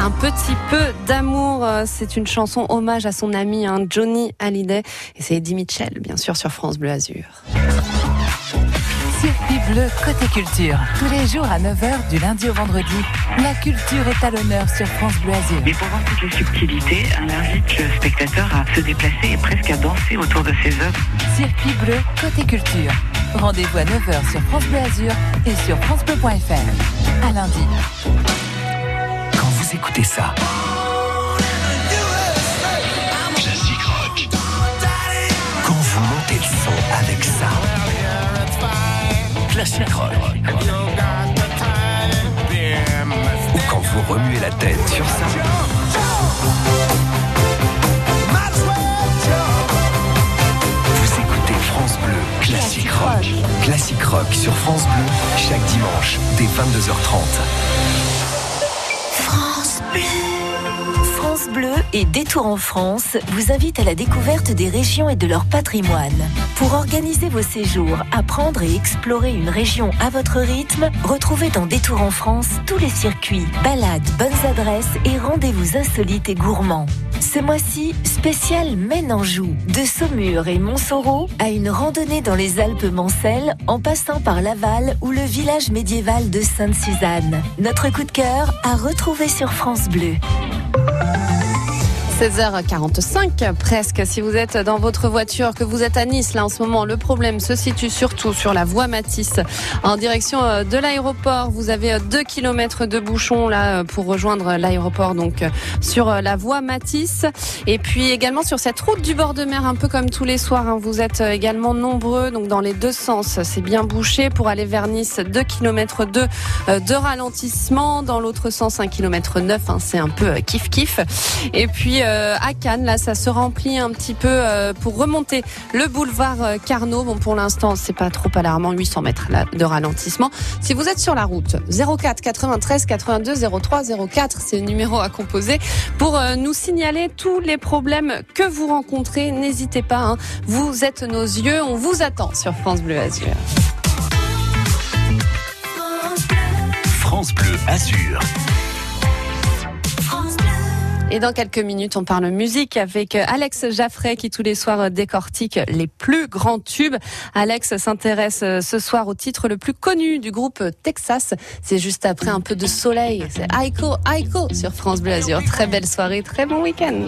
Un petit peu d'amour, euh, c'est une chanson hommage à son ami hein, Johnny Hallyday et c'est Eddie Mitchell bien sûr sur France Bleu Azur. Circuit bleu côté culture. Tous les jours à 9h du lundi au vendredi. La culture est à l'honneur sur France Bleu Azur. Mais pour voir toutes les subtilités, on invite le spectateur à se déplacer et presque à danser autour de ses œuvres. Circuit bleu côté culture. Rendez-vous à 9h sur France Bleu Azur et sur francebleu.fr. À lundi. Vous écoutez ça, Classic Rock. Quand vous montez le son avec ça, Classic Rock. Ou quand vous remuez la tête sur ça. Vous écoutez France Bleu Classic Rock. Classic Rock sur France Bleu, chaque dimanche dès 22h30. France Bleu. Et Détour en France vous invitent à la découverte des régions et de leur patrimoine. Pour organiser vos séjours, apprendre et explorer une région à votre rythme, retrouvez dans Détour en France tous les circuits, balades, bonnes adresses et rendez-vous insolites et gourmands. Ce mois-ci, spécial Maine-Anjou, de Saumur et Montsoreau à une randonnée dans les Alpes Mancelles en passant par Laval ou le village médiéval de Sainte-Suzanne. Notre coup de cœur à retrouver sur France Bleu. 16h45 presque. Si vous êtes dans votre voiture, que vous êtes à Nice, là en ce moment, le problème se situe surtout sur la voie Matisse en direction euh, de l'aéroport. Vous avez 2 km de bouchons là euh, pour rejoindre l'aéroport, donc euh, sur la voie Matisse. Et puis également sur cette route du bord de mer, un peu comme tous les soirs, hein, vous êtes également nombreux, donc dans les deux sens. C'est bien bouché pour aller vers Nice, 2 km 2 de ralentissement. Dans l'autre sens, 1 km 9, c'est un peu kiff kiff. Et puis euh, à Cannes. Là, ça se remplit un petit peu euh, pour remonter le boulevard euh, Carnot. Bon, pour l'instant, c'est pas trop alarmant, 800 mètres de ralentissement. Si vous êtes sur la route, 04 93 82 03 04, c'est le numéro à composer pour euh, nous signaler tous les problèmes que vous rencontrez. N'hésitez pas, hein. vous êtes nos yeux, on vous attend sur France Bleu Azur. France Bleu Azur. Et dans quelques minutes, on parle musique avec Alex Jaffray qui tous les soirs décortique les plus grands tubes. Alex s'intéresse ce soir au titre le plus connu du groupe Texas. C'est juste après un peu de soleil. C'est Aiko Aiko sur France Bleu. Très belle soirée, très bon week-end.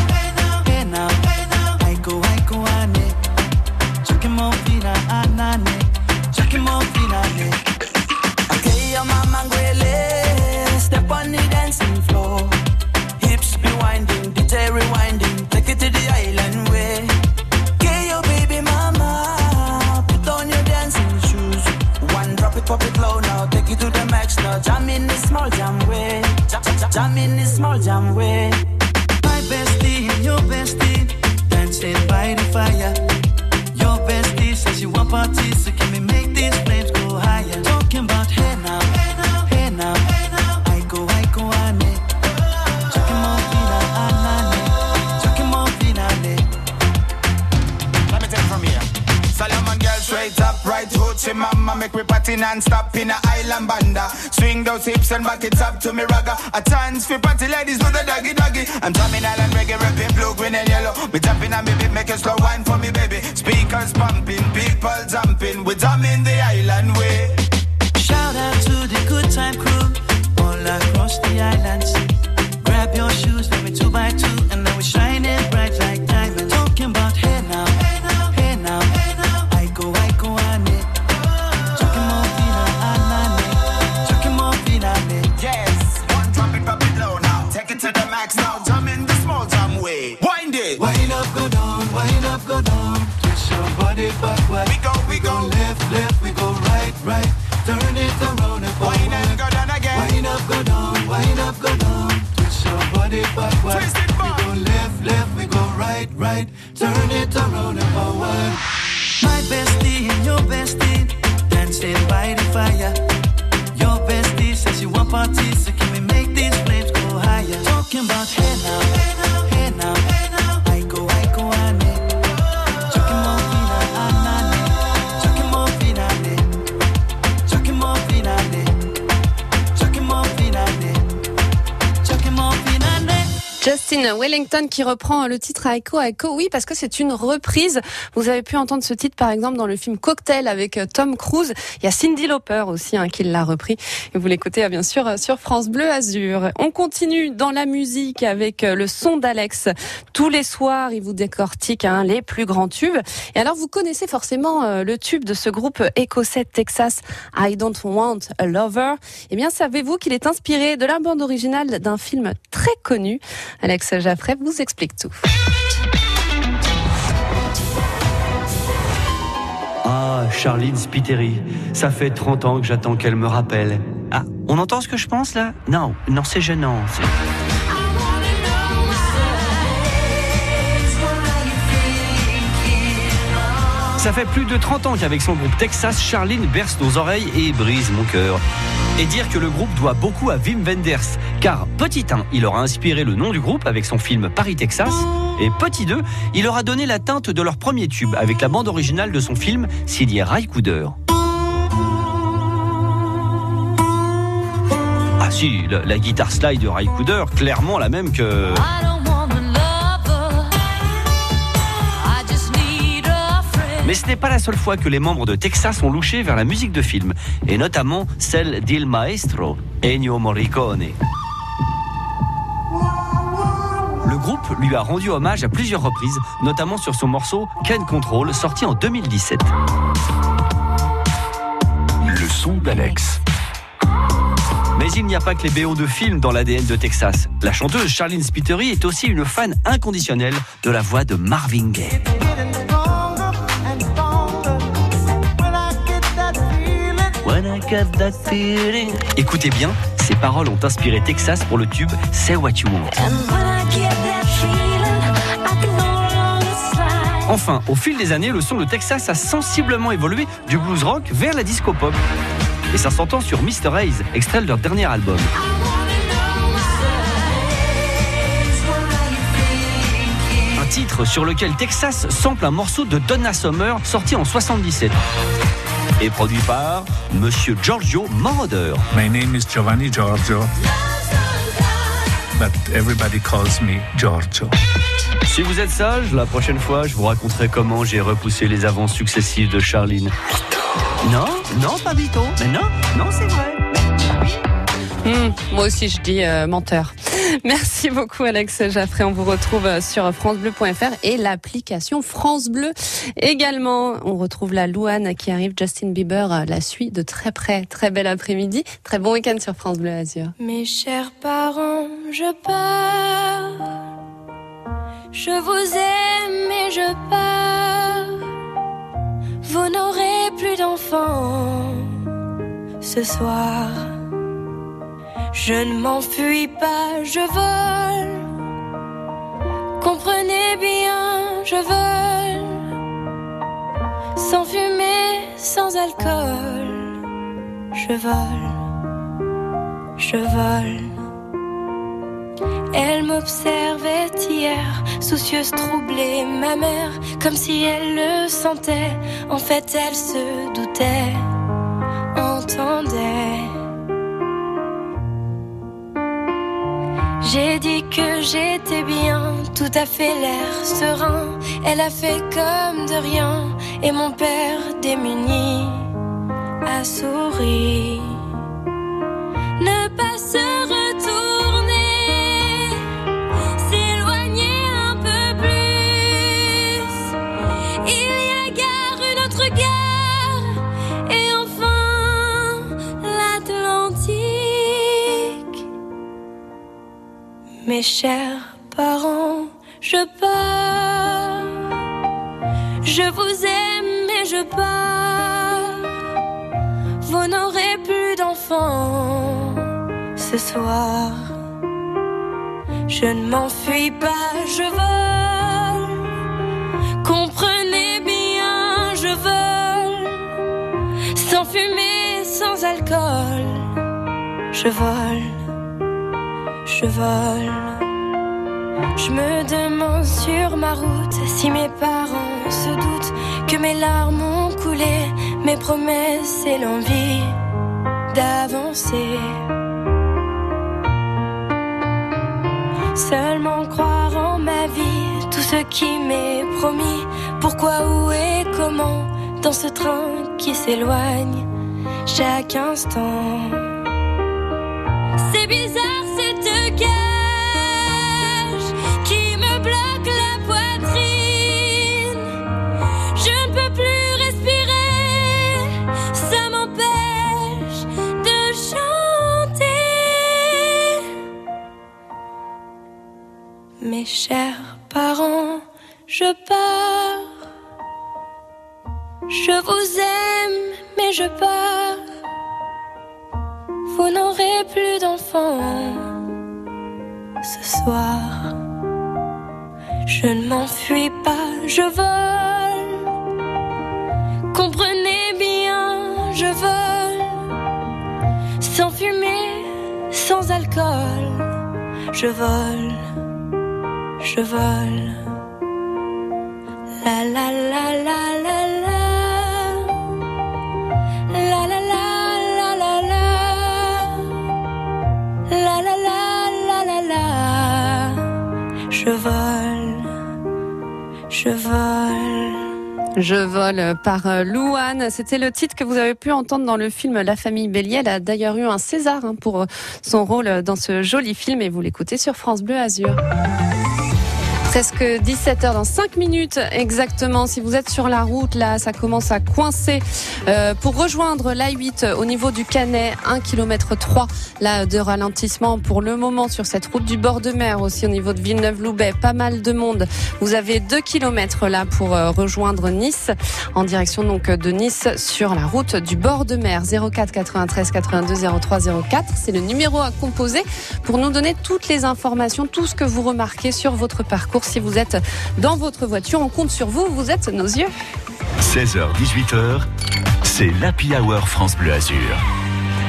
Drop it, low now. Take it to the max now. Jam in this small jam way. Jam, jam, jam in this small jam way. My bestie your bestie those hips and back up to me ragga. A chance for party ladies Qui reprend le titre Echo Echo. Oui, parce que c'est une reprise. Vous avez pu entendre ce titre, par exemple, dans le film Cocktail avec euh, Tom Cruise. Il y a Cindy Lauper aussi hein, qui l'a repris. Et vous l'écoutez, euh, bien sûr, euh, sur France Bleu Azur. On continue dans la musique avec le son d'Alex. Tous les soirs, il vous décortique hein, les plus grands tubes. Et alors, vous connaissez forcément le tube de ce groupe écossais Texas, I Don't Want a Lover. Eh bien, savez-vous qu'il est inspiré de la bande originale d'un film très connu Alex vous explique tout. Ah, Charline Spiteri, ça fait 30 ans que j'attends qu'elle me rappelle. Ah, on entend ce que je pense là? Non, non, c'est gênant. Ça fait plus de 30 ans qu'avec son groupe Texas, Charline berce nos oreilles et brise mon cœur. Et dire que le groupe doit beaucoup à Wim Wenders, car petit 1, il aura inspiré le nom du groupe avec son film Paris Texas, et petit 2, il aura donné la teinte de leur premier tube avec la bande originale de son film signé Ray Cooder. Ah si, la, guitare slide de Ray Cooder, clairement la même que... Mais ce n'est pas la seule fois que les membres de Texas ont louché vers la musique de film, et notamment celle d'Il Maestro, Ennio Morricone. Le groupe lui a rendu hommage à plusieurs reprises, notamment sur son morceau Can Control, sorti en 2017. Le son d'Alex. Mais il n'y a pas que les BO de films dans l'ADN de Texas. La chanteuse Charlene Spiteri est aussi une fan inconditionnelle de la voix de Marvin Gaye. Écoutez bien, ces paroles ont inspiré Texas pour le tube Say What You Want. Enfin, au fil des années, le son de Texas a sensiblement évolué du blues rock vers la disco pop. Et ça s'entend sur Mr. Hayes, extrait de leur dernier album. Un titre sur lequel Texas sample un morceau de Donna Summer sorti en 77 et produit par Monsieur Giorgio Moroder. My name is Giovanni Giorgio, but everybody calls me Giorgio. Si vous êtes sage, la prochaine fois, je vous raconterai comment j'ai repoussé les avances successives de Charline. Non, non, pas Vito. Mais non, non, c'est vrai. Hmm, moi aussi, je dis euh, menteur. (laughs) Merci beaucoup, Alex Jaffré. On vous retrouve euh, sur FranceBleu.fr et l'application France Bleu également. On retrouve la Louane qui arrive. Justin Bieber euh, la suit de très près. Très bel après-midi. Très bon week-end sur France Bleu Azur. Mes chers parents, je pars. Je vous aime et je pars. Vous n'aurez plus d'enfants ce soir. Je ne m'enfuis pas, je vole. Comprenez bien, je vole. Sans fumée, sans alcool. Je vole, je vole. Elle m'observait hier, soucieuse, troublée, ma mère, comme si elle le sentait. En fait, elle se doutait, entendait. J'ai dit que j'étais bien, tout à fait l'air serein. Elle a fait comme de rien, et mon père démuni a souri. Ne pas se retourner, Mes chers parents, je pars. Je vous aime et je pars. Vous n'aurez plus d'enfants ce soir. Je ne m'enfuis pas, je vole. Comprenez bien, je vole. Sans fumée, sans alcool. Je vole je vole. Je me demande sur ma route si mes parents se doutent que mes larmes ont coulé, mes promesses et l'envie d'avancer. Seulement croire en ma vie, tout ce qui m'est promis. Pourquoi, où et comment, dans ce train qui s'éloigne chaque instant. Mes chers parents, je pars. Je vous aime, mais je pars. Vous n'aurez plus d'enfants ce soir. Je ne m'enfuis pas, je vole. Comprenez bien, je vole. Sans fumée, sans alcool. Je vole, je vole. La la la la la Je vole, je vole. Par euh, Louane. C'était le titre que vous avez pu entendre dans le film La famille Bélier. Elle a d'ailleurs eu un César hein, pour son rôle dans ce joli film et vous l'écoutez sur France Bleu Azur. Presque 17h dans 5 minutes exactement. Si vous êtes sur la route, là, ça commence à coincer. Euh, pour rejoindre l'A8 au niveau du Canet, 1 km 3 là, de ralentissement pour le moment sur cette route du bord de mer, aussi au niveau de Villeneuve-Loubet. Pas mal de monde. Vous avez 2 km là pour euh, rejoindre Nice, en direction donc de Nice sur la route du bord de mer. 04 93 82 03 04. C'est le numéro à composer pour nous donner toutes les informations, tout ce que vous remarquez sur votre parcours si vous êtes dans votre voiture. On compte sur vous, vous êtes nos yeux. 16h-18h, c'est l'Happy Hour France Bleu Azur.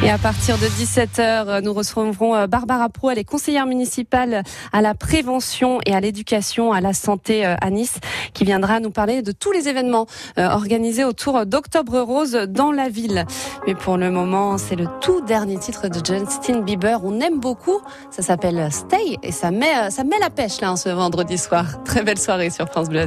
Et à partir de 17h, nous recevrons euh, Barbara Pro, elle est conseillère municipale à la prévention et à l'éducation à la santé euh, à Nice, qui viendra nous parler de tous les événements euh, organisés autour d'Octobre Rose dans la ville. Mais pour le moment, c'est le tout dernier titre de Justin Bieber. On aime beaucoup. Ça s'appelle Stay et ça met, ça met la pêche là ce vendredi soir. Très belle soirée sur France Bleu.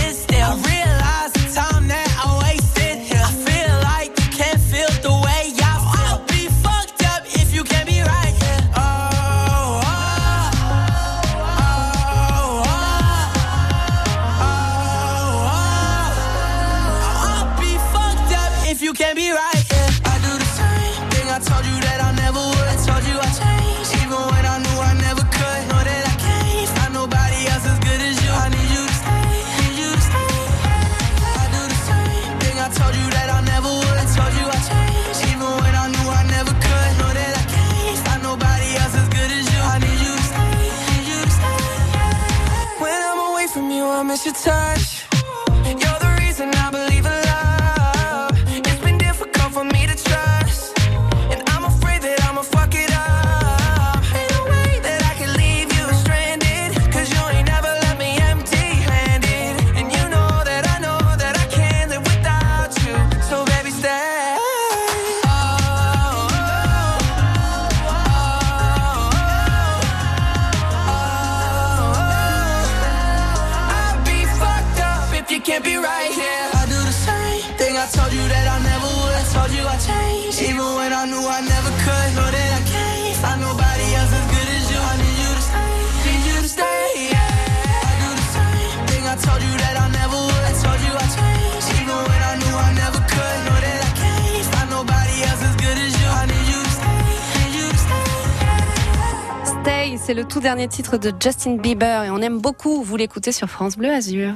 miss your touch. Stay, c'est le tout dernier titre de Justin Bieber et on aime beaucoup vous l'écouter sur France Bleu Azur.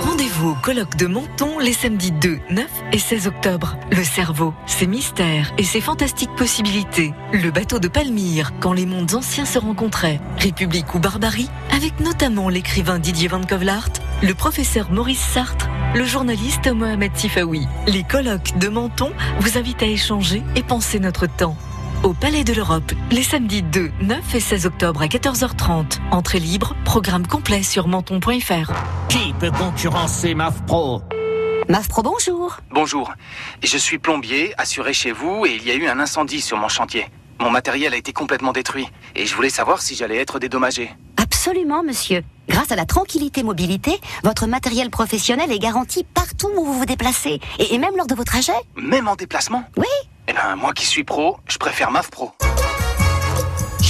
Rendez-vous au colloque de Menton les samedis 2, 9 et 16 octobre. Le cerveau, ses mystères et ses fantastiques possibilités. Le bateau de Palmyre, quand les mondes anciens se rencontraient. République ou barbarie, avec notamment l'écrivain Didier Van Kovlart, le professeur Maurice Sartre, le journaliste Mohamed Sifawi. Les colloques de Menton vous invitent à échanger et penser notre temps. Au Palais de l'Europe, les samedis 2, 9 et 16 octobre à 14h30. Entrée libre, programme complet sur menton.fr. Qui peut concurrencer MAF Pro MAF Pro, bonjour. Bonjour, je suis plombier, assuré chez vous, et il y a eu un incendie sur mon chantier. Mon matériel a été complètement détruit, et je voulais savoir si j'allais être dédommagé. Absolument, monsieur. Grâce à la tranquillité mobilité, votre matériel professionnel est garanti partout où vous vous déplacez. Et, et même lors de vos trajets. Même en déplacement? Oui. Eh ben, moi qui suis pro, je préfère MAF Pro.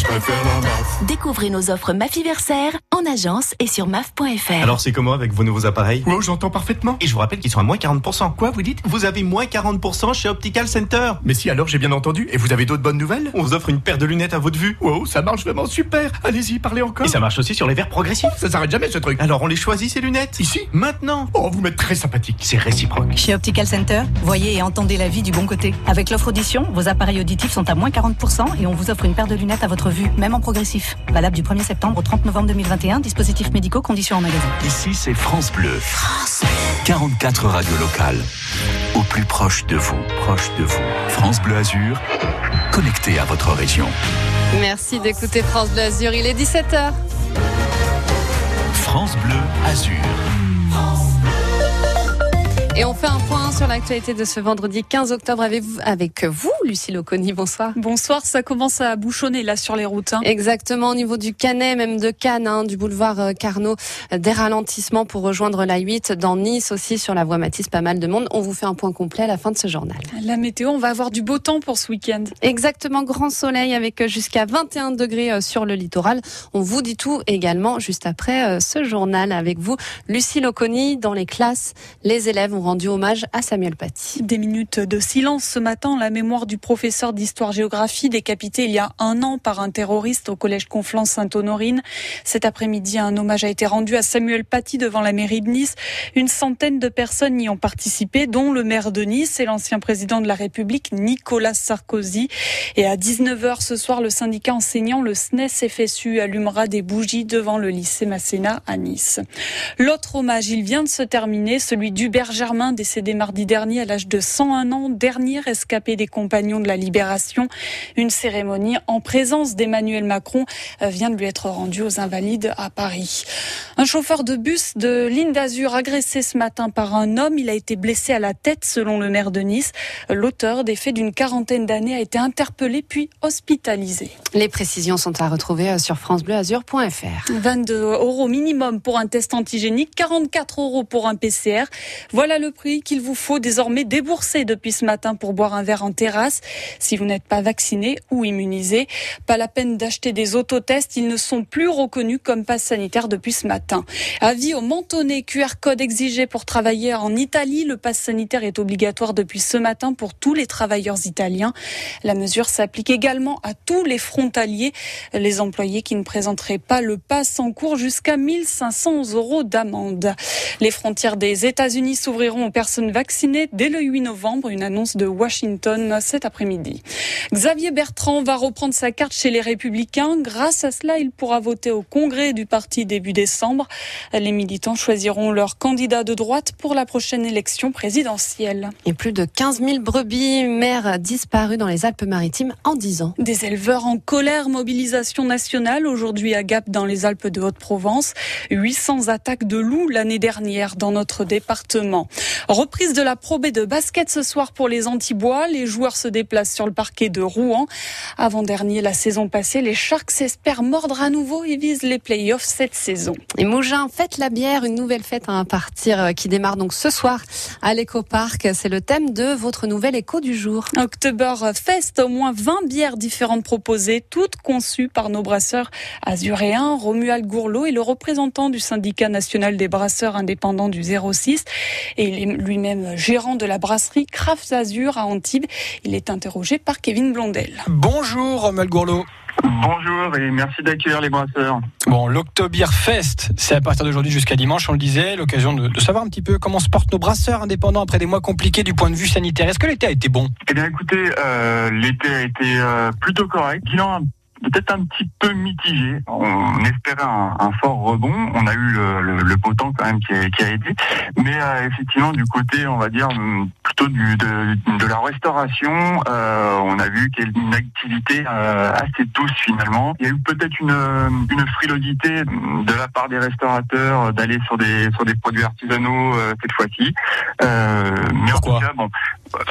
Je préfère la MAF. Découvrez nos offres Mafiversaire en agence et sur maf.fr. Alors c'est comment avec vos nouveaux appareils? Oh, j'entends parfaitement. Et je vous rappelle qu'ils sont à moins 40%. Quoi, vous dites? Vous avez moins 40% chez Optical Center. Mais si, alors j'ai bien entendu. Et vous avez d'autres bonnes nouvelles? On vous offre une paire de lunettes à votre vue. Wow, ça marche vraiment super. Allez-y, parlez encore. Et ça marche aussi sur les verres progressifs. Ça s'arrête jamais ce truc. Alors on les choisit ces lunettes? Ici? Maintenant Oh, vous m'êtes très sympathique. C'est réciproque. Chez Optical Center, voyez et entendez la vie du bon côté. Avec l'offre audition, vos appareils auditifs sont à moins 40% et on vous offre une paire de lunettes à votre vue, même en progressif. Valable du 1er septembre au 30 novembre 2021. Dispositifs médicaux, conditions en magasin. Ici, c'est France Bleu. 44 radios locales. Au plus proche de vous, proche de vous. France Bleu Azur, connecté à votre région. Merci d'écouter France Bleu Azur. Il est 17h. France Bleu Azur. Et on fait un point sur l'actualité de ce vendredi 15 octobre avec vous, avec vous Lucie Loconi. Bonsoir. Bonsoir, ça commence à bouchonner là sur les routes. Hein. Exactement, au niveau du Canet, même de Cannes, hein, du boulevard euh, Carnot, euh, des ralentissements pour rejoindre la 8. Dans Nice aussi, sur la voie Matisse, pas mal de monde. On vous fait un point complet à la fin de ce journal. La météo, on va avoir du beau temps pour ce week-end. Exactement, grand soleil avec euh, jusqu'à 21 degrés sur le littoral. On vous dit tout également juste après ce journal avec vous. Lucie Loconi, dans les classes, les élèves ont rendu hommage à Samuel Paty. Des minutes de silence ce matin, la mémoire du professeur d'histoire-géographie décapité il y a un an par un terroriste au collège Conflans-Sainte-Honorine. Cet après-midi, un hommage a été rendu à Samuel Paty devant la mairie de Nice. Une centaine de personnes y ont participé, dont le maire de Nice et l'ancien président de la République, Nicolas Sarkozy. Et à 19h ce soir, le syndicat enseignant, le SNES FSU, allumera des bougies devant le lycée Masséna à Nice. L'autre hommage, il vient de se terminer, celui d'Hubert Germain, décédé mardi dernier à l'âge de 101 ans, dernier escapé des compagnons de la Libération. Une cérémonie en présence d'Emmanuel Macron euh, vient de lui être rendue aux Invalides à Paris. Un chauffeur de bus de ligne d'Azur agressé ce matin par un homme. Il a été blessé à la tête selon le maire de Nice. L'auteur des faits d'une quarantaine d'années a été interpellé puis hospitalisé. Les précisions sont à retrouver euh, sur francebleuazur.fr. 22 euros minimum pour un test antigénique, 44 euros pour un PCR. Voilà le prix qu'il vous faut désormais débourser depuis ce matin pour boire un verre en terrasse. Si vous n'êtes pas vacciné ou immunisé, pas la peine d'acheter des autotests. Ils ne sont plus reconnus comme passe sanitaire depuis ce matin. Avis au mentonné, QR code exigé pour travailler en Italie. Le passe sanitaire est obligatoire depuis ce matin pour tous les travailleurs italiens. La mesure s'applique également à tous les frontaliers. Les employés qui ne présenteraient pas le passe en cours jusqu'à 1500 euros d'amende. Les frontières des États-Unis s'ouvriront aux personnes vaccinées dès le 8 novembre. Une annonce de Washington cet après-midi. Xavier Bertrand va reprendre sa carte chez les Républicains. Grâce à cela, il pourra voter au congrès du parti début décembre. Les militants choisiront leur candidat de droite pour la prochaine élection présidentielle. Et plus de 15 000 brebis mères disparues dans les Alpes-Maritimes en 10 ans. Des éleveurs en colère, mobilisation nationale aujourd'hui à Gap dans les Alpes de Haute-Provence. 800 attaques de loups l'année dernière dans notre département. Reprise de la Pro B de basket ce soir pour les Antibois. Les joueurs se déplacent sur le parquet de Rouen. Avant-dernier la saison passée, les Sharks espèrent mordre à nouveau et visent les playoffs cette saison. Et Mougin, fête la bière, une nouvelle fête à partir euh, qui démarre donc ce soir à l'Eco-Parc. C'est le thème de votre nouvelle écho du jour. October Fest, au moins 20 bières différentes proposées, toutes conçues par nos brasseurs azuréens, Romuald Gourlot est le représentant du syndicat national des brasseurs indépendants du 06 et il est lui-même gérant de la brasserie Craft Azur à Antibes. Il est interrogé par Kevin Blondel. Bonjour Romuald Gourlot. Bonjour et merci d'accueillir les brasseurs. Bon, l'Octoberfest, c'est à partir d'aujourd'hui jusqu'à dimanche, on le disait, l'occasion de, de, savoir un petit peu comment se portent nos brasseurs indépendants après des mois compliqués du point de vue sanitaire. Est-ce que l'été a été bon? Eh bien écoutez, euh, l'été a été euh, plutôt correct. Bilan peut-être un petit peu mitigé. On espérait un, un, fort rebond. On a eu le, le, le beau temps quand même qui a, qui a été. Mais euh, effectivement, du côté, on va dire, plutôt du, de, de la restauration, euh, on a vu qu'il y a une activité euh, assez douce finalement. Il y a eu peut-être une, une frilosité de la part des restaurateurs d'aller sur des, sur des produits artisanaux cette fois-ci. Mais Pourquoi en tout cas, bon,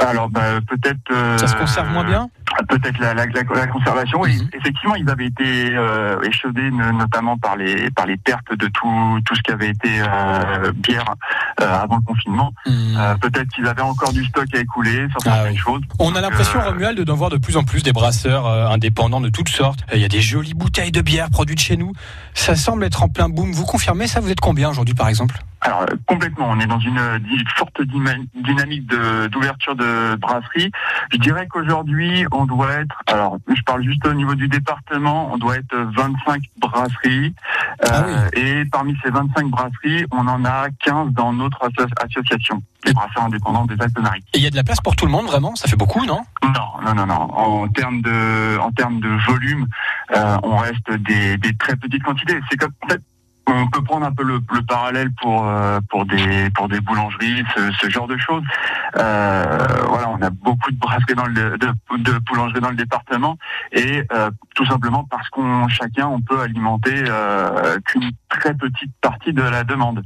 alors bah, peut-être... Ça se conserve moins bien Peut-être la, la, la, la, conservation. Et effectivement, ils avaient été euh, échaudés notamment par les par les pertes de tout tout ce qui avait été euh, bière euh, avant le confinement. Mmh. Peut-être qu'ils avaient encore du stock à écouler sur certaines ah oui. choses. On a l'impression, Romuald, d'en voir de plus en plus des brasseurs indépendants de toutes sortes. Il y a des jolies bouteilles de bière produites chez nous. Ça semble être en plein boom. Vous confirmez ça? Vous êtes combien aujourd'hui, par exemple? Alors complètement, on est dans une forte dynamique d'ouverture de, de, brasserie. Je dirais qu'aujourd'hui, on doit être, alors je parle juste au niveau du département, on doit être 25 brasseries. Ah oui. euh, et parmi ces 25 brasseries, on en a 15 dans notre asso association, les brasseurs indépendants des Alpes-Maritimes. Et il y a de la place pour tout le monde, vraiment? Ça fait beaucoup, non? Non, non, non, non. En termes de, en termes de volume, euh, on reste des, des très petites quantités. C'est comme, en fait, on peut prendre un peu le, le parallèle pour euh, pour des boulangeries, ce, genre de choses. Euh, voilà, on a beaucoup de brasseries dans le de, dans le département et euh, tout simplement parce qu'on chacun on peut alimenter qu'une très petite partie de la demande.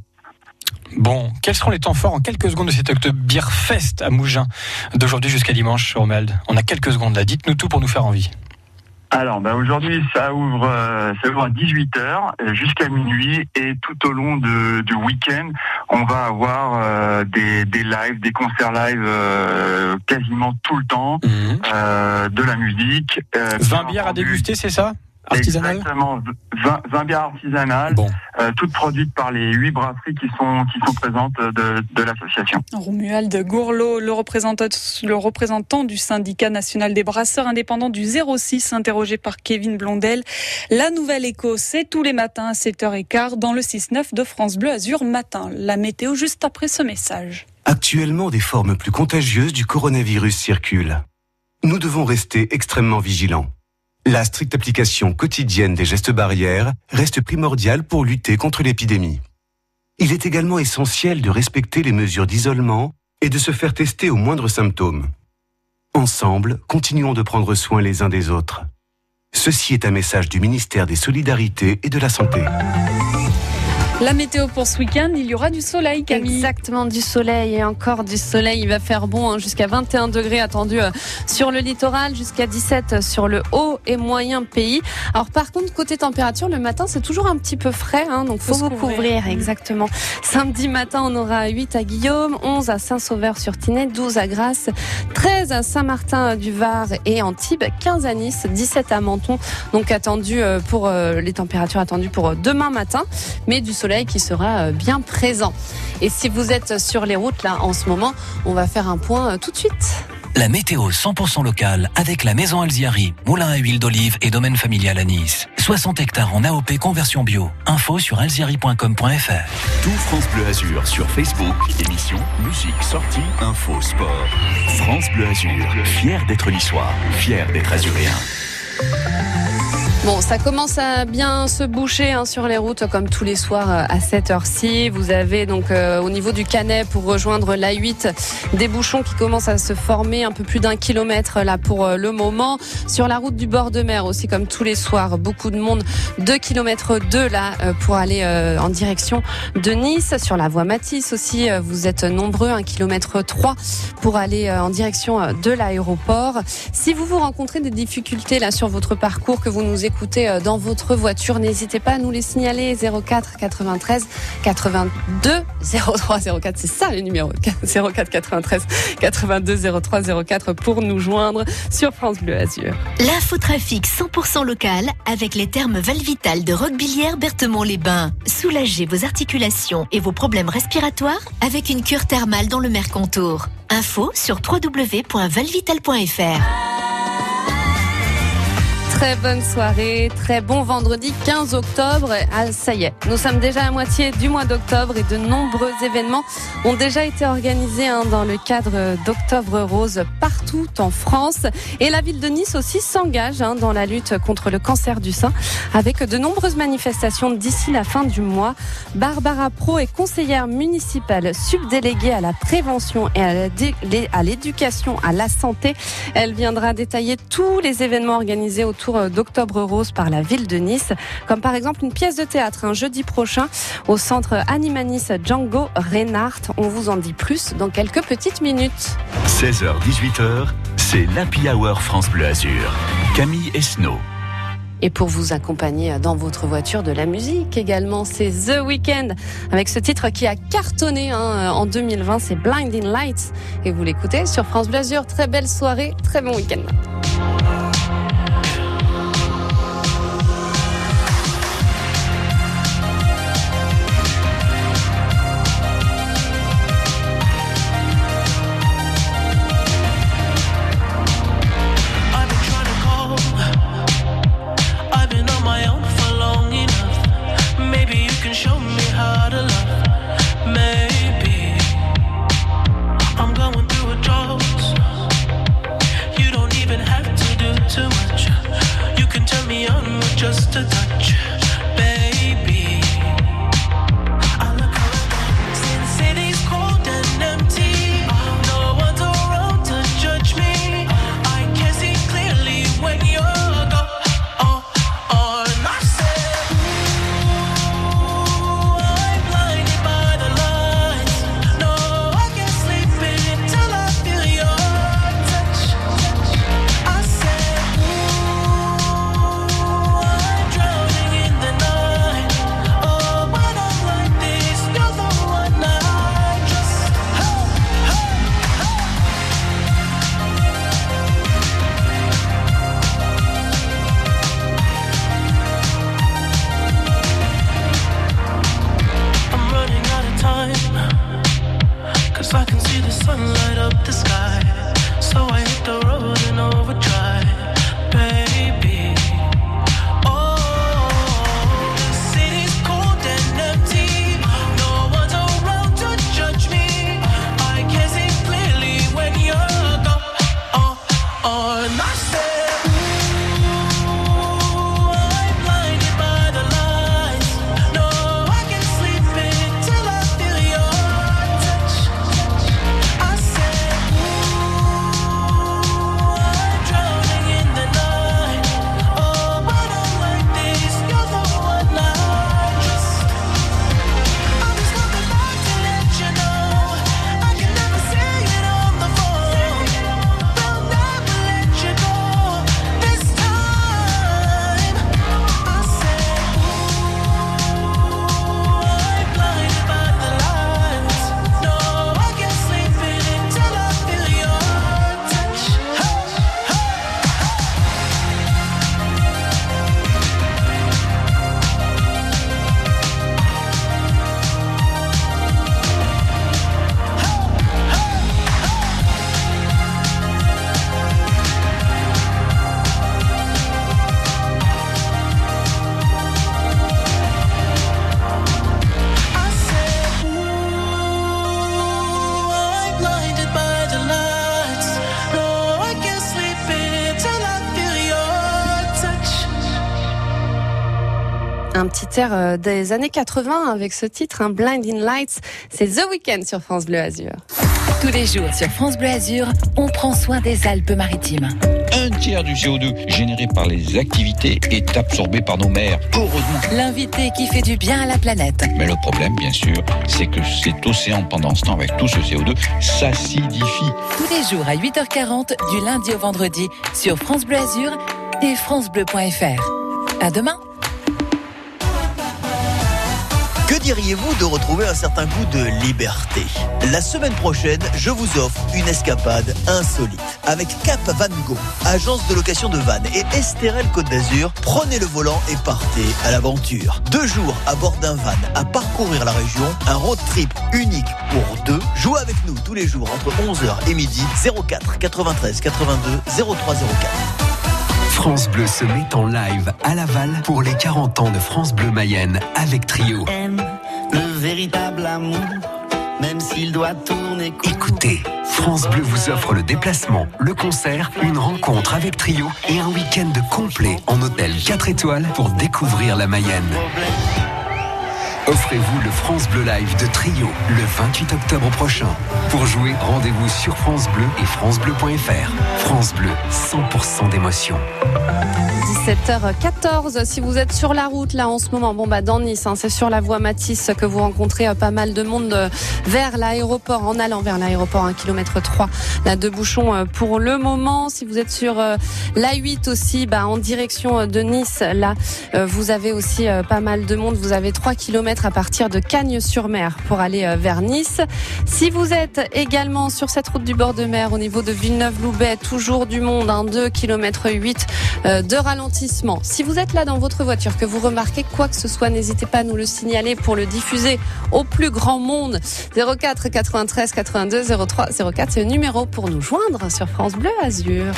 Bon, quels seront les temps forts en quelques secondes de cet Octobre Beer Fest à Mougins d'aujourd'hui jusqu'à dimanche, Romald? On a quelques secondes là. Dites-nous tout pour nous faire envie. Alors, bah, aujourd'hui, ça ouvre, euh, ça ouvre à 18h jusqu'à minuit. Et tout au long de, du week-end, on va avoir euh, des, des lives, des concerts live euh, quasiment tout le temps, euh, de la musique. euh, 20 bien bières à déguster, c'est ça? Artisanal Exactement, 20, 20 bières artisanales, euh, toutes produites par les huit brasseries qui sont qui sont présentes de, de l'association. Romuald Gourlot, le représentant, le représentant du syndicat national des brasseurs indépendants du 06, interrogé par Kevin Blondel. La nouvelle écho, c'est tous les matins à 7h15 dans le 6-9 de France Bleu Azur Matin. La météo juste après ce message. Actuellement, des formes plus contagieuses du coronavirus circulent. Nous devons rester extrêmement vigilants. La stricte application quotidienne des gestes barrières reste primordiale pour lutter contre l'épidémie. Il est également essentiel de respecter les mesures d'isolement et de se faire tester aux moindres symptômes. Ensemble, continuons de prendre soin les uns des autres. Ceci est un message du ministère des Solidarités et de la Santé. La météo pour ce week-end, il y aura du soleil, Camille. Exactement, du soleil et encore du soleil. Il va faire bon hein, jusqu'à 21 degrés attendu euh, sur le littoral, jusqu'à 17 sur le haut et moyen pays. Alors par contre, côté température, le matin, c'est toujours un petit peu frais, hein, donc faut, vous couvrir. couvrir. Mm. Exactement. Samedi matin, on aura 8 à Guillaume, 11 à Saint-Sauveur-sur-Tinée, 12 à Grasse, 13 à Saint-Martin-du-Var et Antibes, 15 à Nice, 17 à Menton. Donc attendu euh, pour euh, les températures attendues pour euh, demain matin, mais du soleil qui sera euh, bien présent. Et si vous êtes sur les routes là en ce moment, on va faire un point euh, tout de suite. La météo 100% locale avec la maison Alziari, moulin à huile d'olive et domaine familial à Nice. 60 hectares en AOP conversion bio. Info sur alziari.com.fr. Tout France Bleu Azur sur Facebook. Émission, musique, sortie, info, sport. France Bleu Azur, fier d'être niçois, fier d'être azuréen. Bon, ça commence à bien se boucher hein, sur les routes comme tous les soirs euh, à cette heure-ci. Vous avez donc euh, au niveau du Canet pour rejoindre l'A8 des bouchons qui commencent à se former un peu plus d'un kilomètre là pour euh, le moment. Sur la route du bord de mer aussi comme tous les soirs, beaucoup de monde. 2 km 2 là euh, pour aller euh, en direction de Nice. Sur la voie Matisse aussi, vous êtes nombreux, 1 km 3 pour aller en direction de l'aéroport. Si vous vous rencontrez des difficultés là sur votre parcours, que vous nous écoutez euh, dans votre voiture, n'hésitez pas à nous les signaler 04 93 82 03 04. C'est ça le numéro 04 93 82 03 04 pour nous joindre sur France Bleu Azur. L'infotrafic 100% local avec les thermes Valvital de Roquebillière Berthemont-les-Bains. Soulagez vos articulations et vos problèmes respiratoires avec une cure thermale dans le Mercantour. Info sur www.valvital.fr. Très bonne soirée, très bon vendredi 15 octobre. Ah, ça y est, nous sommes déjà à moitié du mois d'octobre et de nombreux événements ont déjà été organisés hein, dans le cadre d'Octobre Rose partout en France. Et la ville de Nice aussi s'engage hein, dans la lutte contre le cancer du sein avec de nombreuses manifestations d'ici la fin du mois. Barbara Pro est conseillère municipale subdéléguée à la prévention et à l'éducation à la santé. Elle viendra détailler tous les événements organisés autour d'Octobre Rose par la ville de Nice, comme par exemple une pièce de théâtre un jeudi prochain au centre Animanis Django Reinhardt. On vous en dit plus dans quelques petites minutes. 16h-18h, c'est l'Happy Hour France Bleu Azur. Camille Esnault. Et pour vous accompagner dans votre voiture de la musique également, c'est The Weeknd avec ce titre qui a cartonné hein, en 2020, c'est Blinding Lights. Et vous l'écoutez sur France Bleu Azur. Très belle soirée, très bon week-end. Un petit air euh, des années 80 avec ce titre, un Blinding Lights. C'est The Weeknd sur France Bleu Azur. Tous les jours sur France Bleu Azur, on prend soin des Alpes-Maritimes. Un tiers du CO2 généré par les activités est absorbé par nos mers. Heureusement. L'invité qui fait du bien à la planète. Mais le problème, bien sûr, c'est que cet océan, pendant ce temps, avec tout ce CO2, s'acidifie. Tous les jours à 8h40, du lundi au vendredi, sur France Bleu Azur et francebleu.fr. À demain diriez-vous de retrouver un certain goût de liberté? La semaine prochaine, je vous offre une escapade insolite. Avec Cap Van Go, agence de location de vannes et Estérel Côte d'Azur, prenez le volant et partez à l'aventure. Deux jours à bord d'un van à parcourir la région, un road trip unique pour deux. Jouez avec nous tous les jours entre 11h et midi 04 93 82 0304. France Bleu se met en live à Laval pour les 40 ans de France Bleu Mayenne avec Trio. Véritable amour, même s'il doit tourner. Écoutez, France Bleu vous offre le déplacement, le concert, une rencontre avec Trio et un week-end complet en hôtel 4 étoiles pour découvrir la Mayenne. Offrez-vous le France Bleu Live de Trio le 28 octobre prochain. Pour jouer, rendez-vous sur France Bleu et francebleu.fr. France Bleu, 100% d'émotion. 17h14, si vous êtes sur la route là en ce moment, bon bah dans Nice, hein, c'est sur la voie Matisse que vous rencontrez euh, pas mal de monde euh, vers l'aéroport, en allant vers l'aéroport, 1 km 3, là de bouchons euh, pour le moment. Si vous êtes sur euh, l'A8 aussi, bah en direction de Nice, là vous avez aussi pas mal de monde. Vous avez 3 km à partir de Cagnes-sur-Mer pour aller euh, vers Nice. Si vous êtes également sur cette route du bord de mer au niveau de Villeneuve-Loubet, toujours du monde, hein, 2 km 8 euh, de ralentissement. Si vous êtes là dans votre voiture, que vous remarquez quoi que ce soit, n'hésitez pas à nous le signaler pour le diffuser au plus grand monde. 04 93 82 03 04, c'est le numéro pour nous joindre sur France Bleu Azur.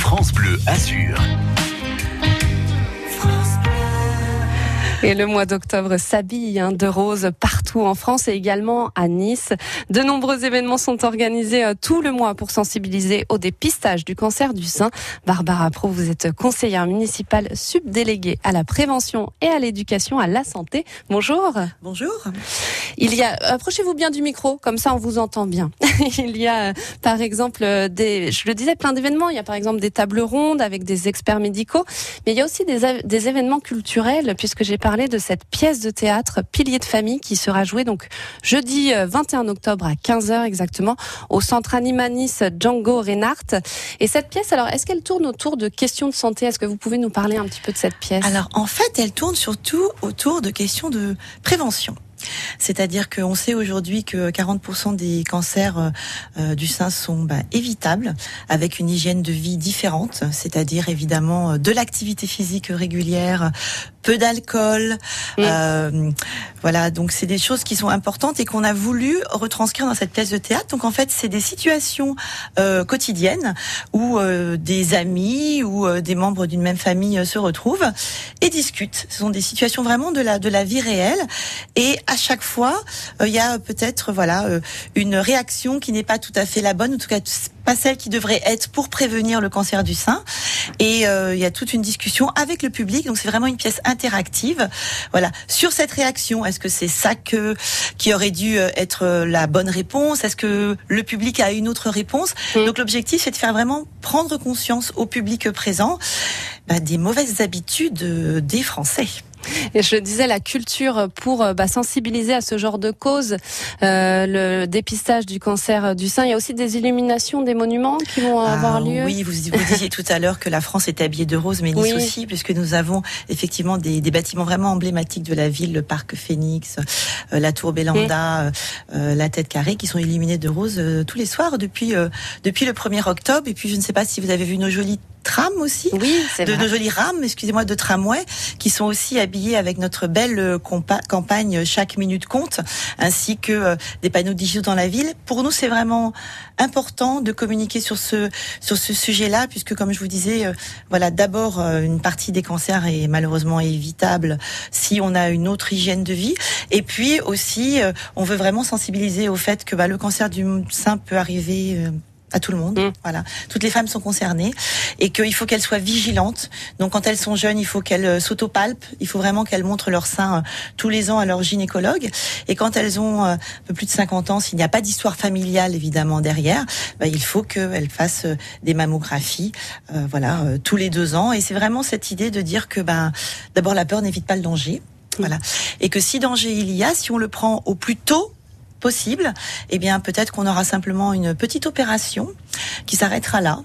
France Bleu Azur. Et le mois d'octobre s'habille hein, de rose partout en France et également à Nice. De nombreux événements sont organisés euh, tout le mois pour sensibiliser au dépistage du cancer du sein. Barbara Pro, vous êtes conseillère municipale subdéléguée à la prévention et à l'éducation à la santé. Bonjour. Bonjour. Il y a, approchez-vous bien du micro, comme ça on vous entend bien. (laughs) Il y a, euh, par exemple, euh, des, je le disais, plein d'événements. Il y a par exemple des tables rondes avec des experts médicaux, mais il y a aussi des, des événements culturels, puisque j'ai parlé de cette pièce de théâtre Pilier de famille qui sera jouée donc jeudi euh, 21 octobre à 15h exactement au centre Animanis Django Reinhardt. Et cette pièce, alors, est-ce qu'elle tourne autour de questions de santé? Est-ce que vous pouvez nous parler un petit peu de cette pièce? Alors en fait, elle tourne surtout autour de questions de prévention. C'est-à-dire qu'on sait aujourd'hui que 40% des cancers euh, euh, du sein sont bah, évitables avec une hygiène de vie différente, c'est-à-dire évidemment euh, de l'activité physique régulière, peu d'alcool. Euh, voilà, donc c'est des choses qui sont importantes et qu'on a voulu retranscrire dans cette pièce de théâtre. Donc en fait, c'est des situations euh, quotidiennes où euh, des amis ou euh, des membres d'une même famille euh, se retrouvent et discutent. Ce sont des situations vraiment de la de la vie réelle et à chaque fois, euh, il y a peut-être voilà une réaction qui n'est pas tout à fait la bonne, en tout cas pas celle qui devrait être pour prévenir le cancer du sein. Et euh, il y a toute une discussion avec le public. Donc c'est vraiment une pièce interactive. Voilà sur cette réaction. Est-ce que c'est ça que qui aurait dû euh, être euh, la bonne réponse? Est-ce que le public a une autre réponse? Donc l'objectif c'est de faire vraiment prendre conscience au public présent bah, des mauvaises habitudes des Français. Et je disais la culture pour euh, bah, sensibiliser à ce genre de cause, euh, le dépistage du cancer du sein. Il y a aussi des illuminations des monuments qui vont avoir Ah, lieu. Oui, vous, vous disiez tout à l'heure que la France est habillée de rose, mais Nice Oui. aussi, puisque nous avons effectivement des, des bâtiments vraiment emblématiques de la ville, le parc Phoenix, euh, la tour Bélanda, euh, euh, la tête carrée, qui sont illuminés de rose euh, tous les soirs depuis euh, depuis le 1er octobre. Et puis je ne sais pas si vous avez vu nos jolies trams aussi, oui, de vrai. nos jolies rames, excusez-moi, de tramway, qui sont aussi habillés avec notre belle euh, compa- campagne Chaque minute compte, ainsi que euh, des panneaux digitaux dans la ville. Pour nous, c'est vraiment important de communiquer sur ce sur ce sujet-là, puisque comme je vous disais, euh, voilà, d'abord euh, une partie des cancers est malheureusement évitable si on a une autre hygiène de vie, et puis aussi, euh, on veut vraiment sensibiliser au fait que bah, le cancer du sein peut arriver. À tout le monde, voilà. Toutes les femmes sont concernées et qu'il faut qu'elles soient vigilantes. Donc, quand elles sont jeunes, il faut qu'elles euh, s'autopalpent. Il faut vraiment qu'elles montrent leur sein euh, tous les ans à leur gynécologue. Et quand elles ont euh, un peu plus de 50 ans, s'il n'y a pas d'histoire familiale évidemment derrière, bah, il faut qu'elles fassent euh, des mammographies, euh, voilà, tous les deux ans. Et c'est vraiment cette idée de dire que, ben, d'abord la peur n'évite pas le danger, voilà, et que si danger il y a, si on le prend au plus tôt possible, eh bien peut-être qu'on aura simplement une petite opération qui s'arrêtera là.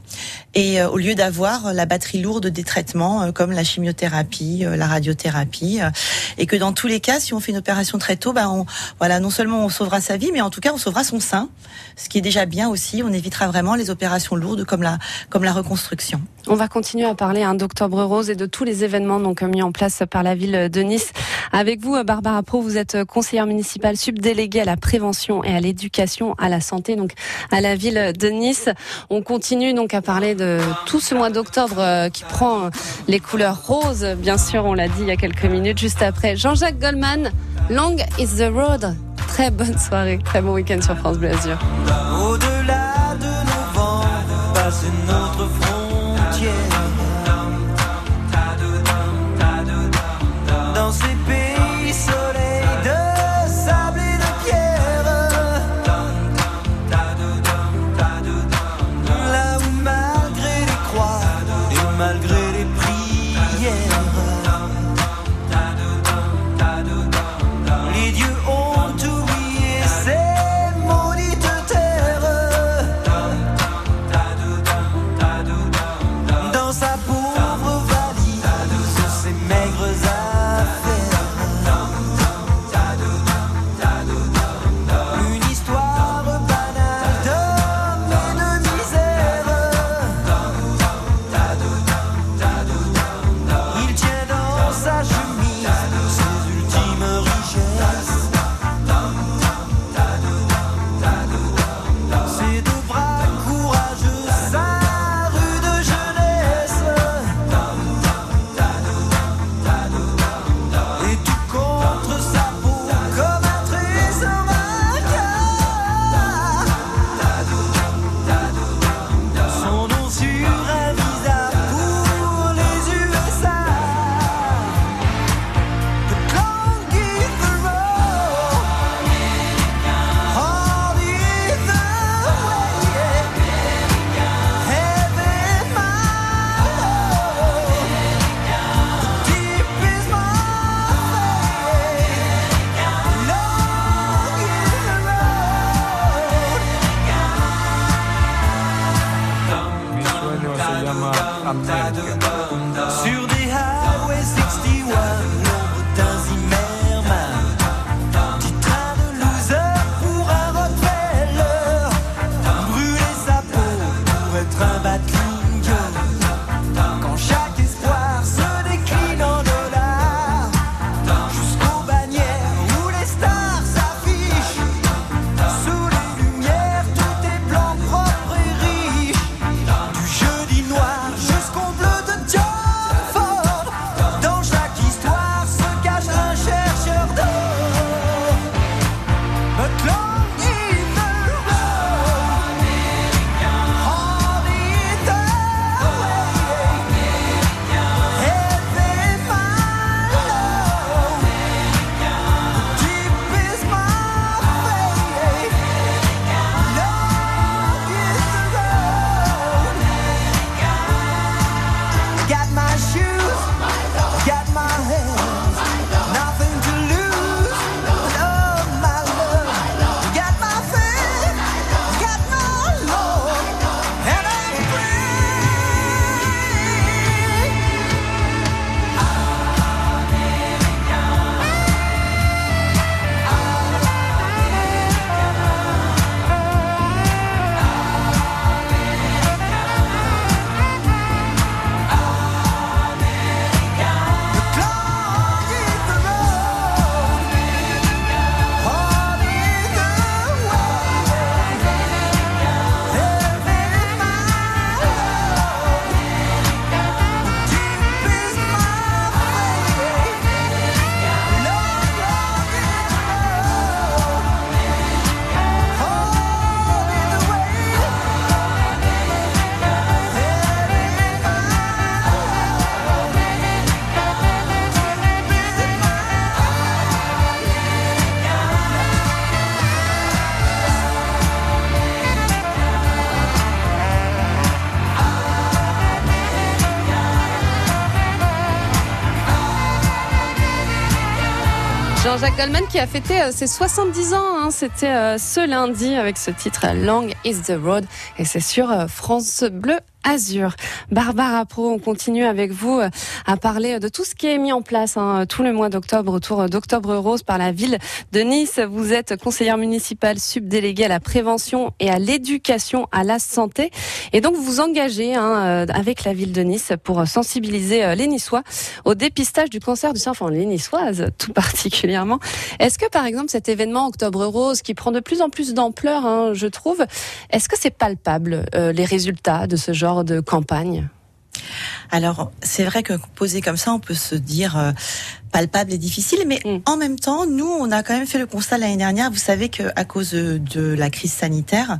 Et euh, au lieu d'avoir la batterie lourde des traitements euh, comme la chimiothérapie, euh, la radiothérapie, euh, et que dans tous les cas, si on fait une opération très tôt, ben on, voilà, non seulement on sauvera sa vie, mais en tout cas on sauvera son sein, ce qui est déjà bien aussi. On évitera vraiment les opérations lourdes comme la comme la reconstruction. On va continuer à parler hein, d'Octobre Rose et de tous les événements donc mis en place par la ville de Nice. Avec vous, euh, Barbara Pro, vous êtes conseillère municipale subdéléguée à la prévention et à l'éducation à la santé, donc à la ville de Nice. On continue donc à parler de tout ce mois d'octobre euh, qui prend les couleurs roses, bien sûr, on l'a dit il y a quelques minutes, juste après. Jean-Jacques Goldman, Long is the road. Très bonne soirée, très bon week-end sur France Bleu. Au-delà de nos vents, passe notre Jean-Jacques Goldman qui a fêté euh, ses 70 ans. Hein. C'était euh, ce lundi avec ce titre Long is the Road. Et c'est sur euh, France Bleu Azur. Barbara Pro, on continue avec vous euh, à parler de tout ce qui est mis en place hein, tout le mois d'octobre autour d'Octobre Rose par la ville de Nice. Vous êtes conseillère municipale subdéléguée à la prévention et à l'éducation à la santé. Et donc vous vous engagez hein, euh, avec la ville de Nice pour sensibiliser euh, les Niçois au dépistage du cancer du sein, enfin les Niçoises tout (laughs) particulièrement. Est-ce que par exemple cet événement Octobre Rose qui prend de plus en plus d'ampleur, hein, je trouve, est-ce que c'est palpable les résultats de ce genre de campagne alors, c'est vrai que posé comme ça, on peut se dire euh, palpable et difficile, mais mm. en même temps, nous, on a quand même fait le constat l'année dernière. Vous savez qu'à cause de la crise sanitaire,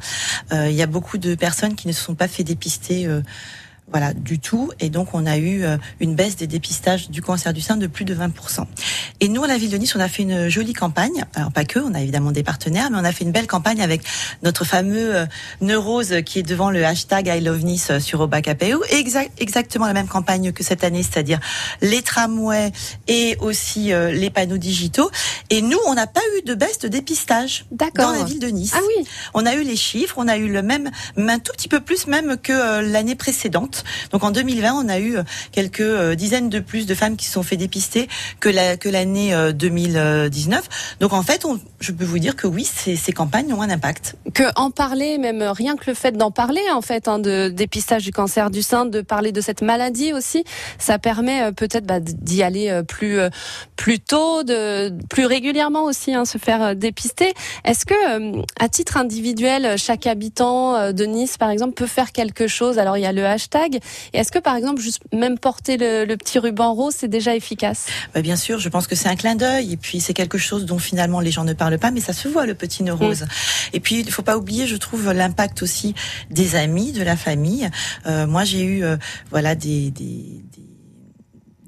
euh, il y a beaucoup de personnes qui ne se sont pas fait dépister. Euh, voilà, du tout. Et donc, on a eu euh, une baisse des dépistages du cancer du sein de plus de 20%. Et nous, à la ville de Nice, on a fait une jolie campagne. Alors, pas que, on a évidemment des partenaires, mais on a fait une belle campagne avec notre fameux euh, Neurose qui est devant le hashtag I Love Nice euh, sur Obacapéo. Exact, exactement la même campagne que cette année, c'est-à-dire les tramways et aussi les panneaux digitaux. Et nous, on n'a pas eu de baisse de dépistage dans la ville de Nice. Ah oui. On a eu les chiffres, on a eu le même, un tout petit peu plus même que l'année précédente. Donc en 2020, on a eu euh, quelques euh, dizaines de plus de femmes qui se sont fait dépister que la, que l'année 2019. Euh, Donc en fait, je peux vous dire que oui, ces, campagnes ont un impact. Que en parler, même rien que le fait d'en parler, en fait, hein, de dépistage du cancer du sein, de parler de cette maladie aussi, ça permet peut-être bah, d'y aller plus plus tôt, plus régulièrement aussi, hein, se faire dépister. Est-ce que, à titre individuel, chaque habitant de Nice, par exemple, peut faire quelque chose? Alors il y a le hashtag et est-ce que par exemple, juste même porter le, petit ruban rose, c'est déjà efficace? Bah, Bien sûr, je pense que c'est un clin d'œil et puis c'est quelque chose dont finalement les gens ne parlent pas, mais ça se voit le petit nœud rose. Mm. Et puis il ne faut pas oublier, je trouve, l'impact aussi des amis, de la famille. Euh, moi, j'ai eu euh, voilà des, des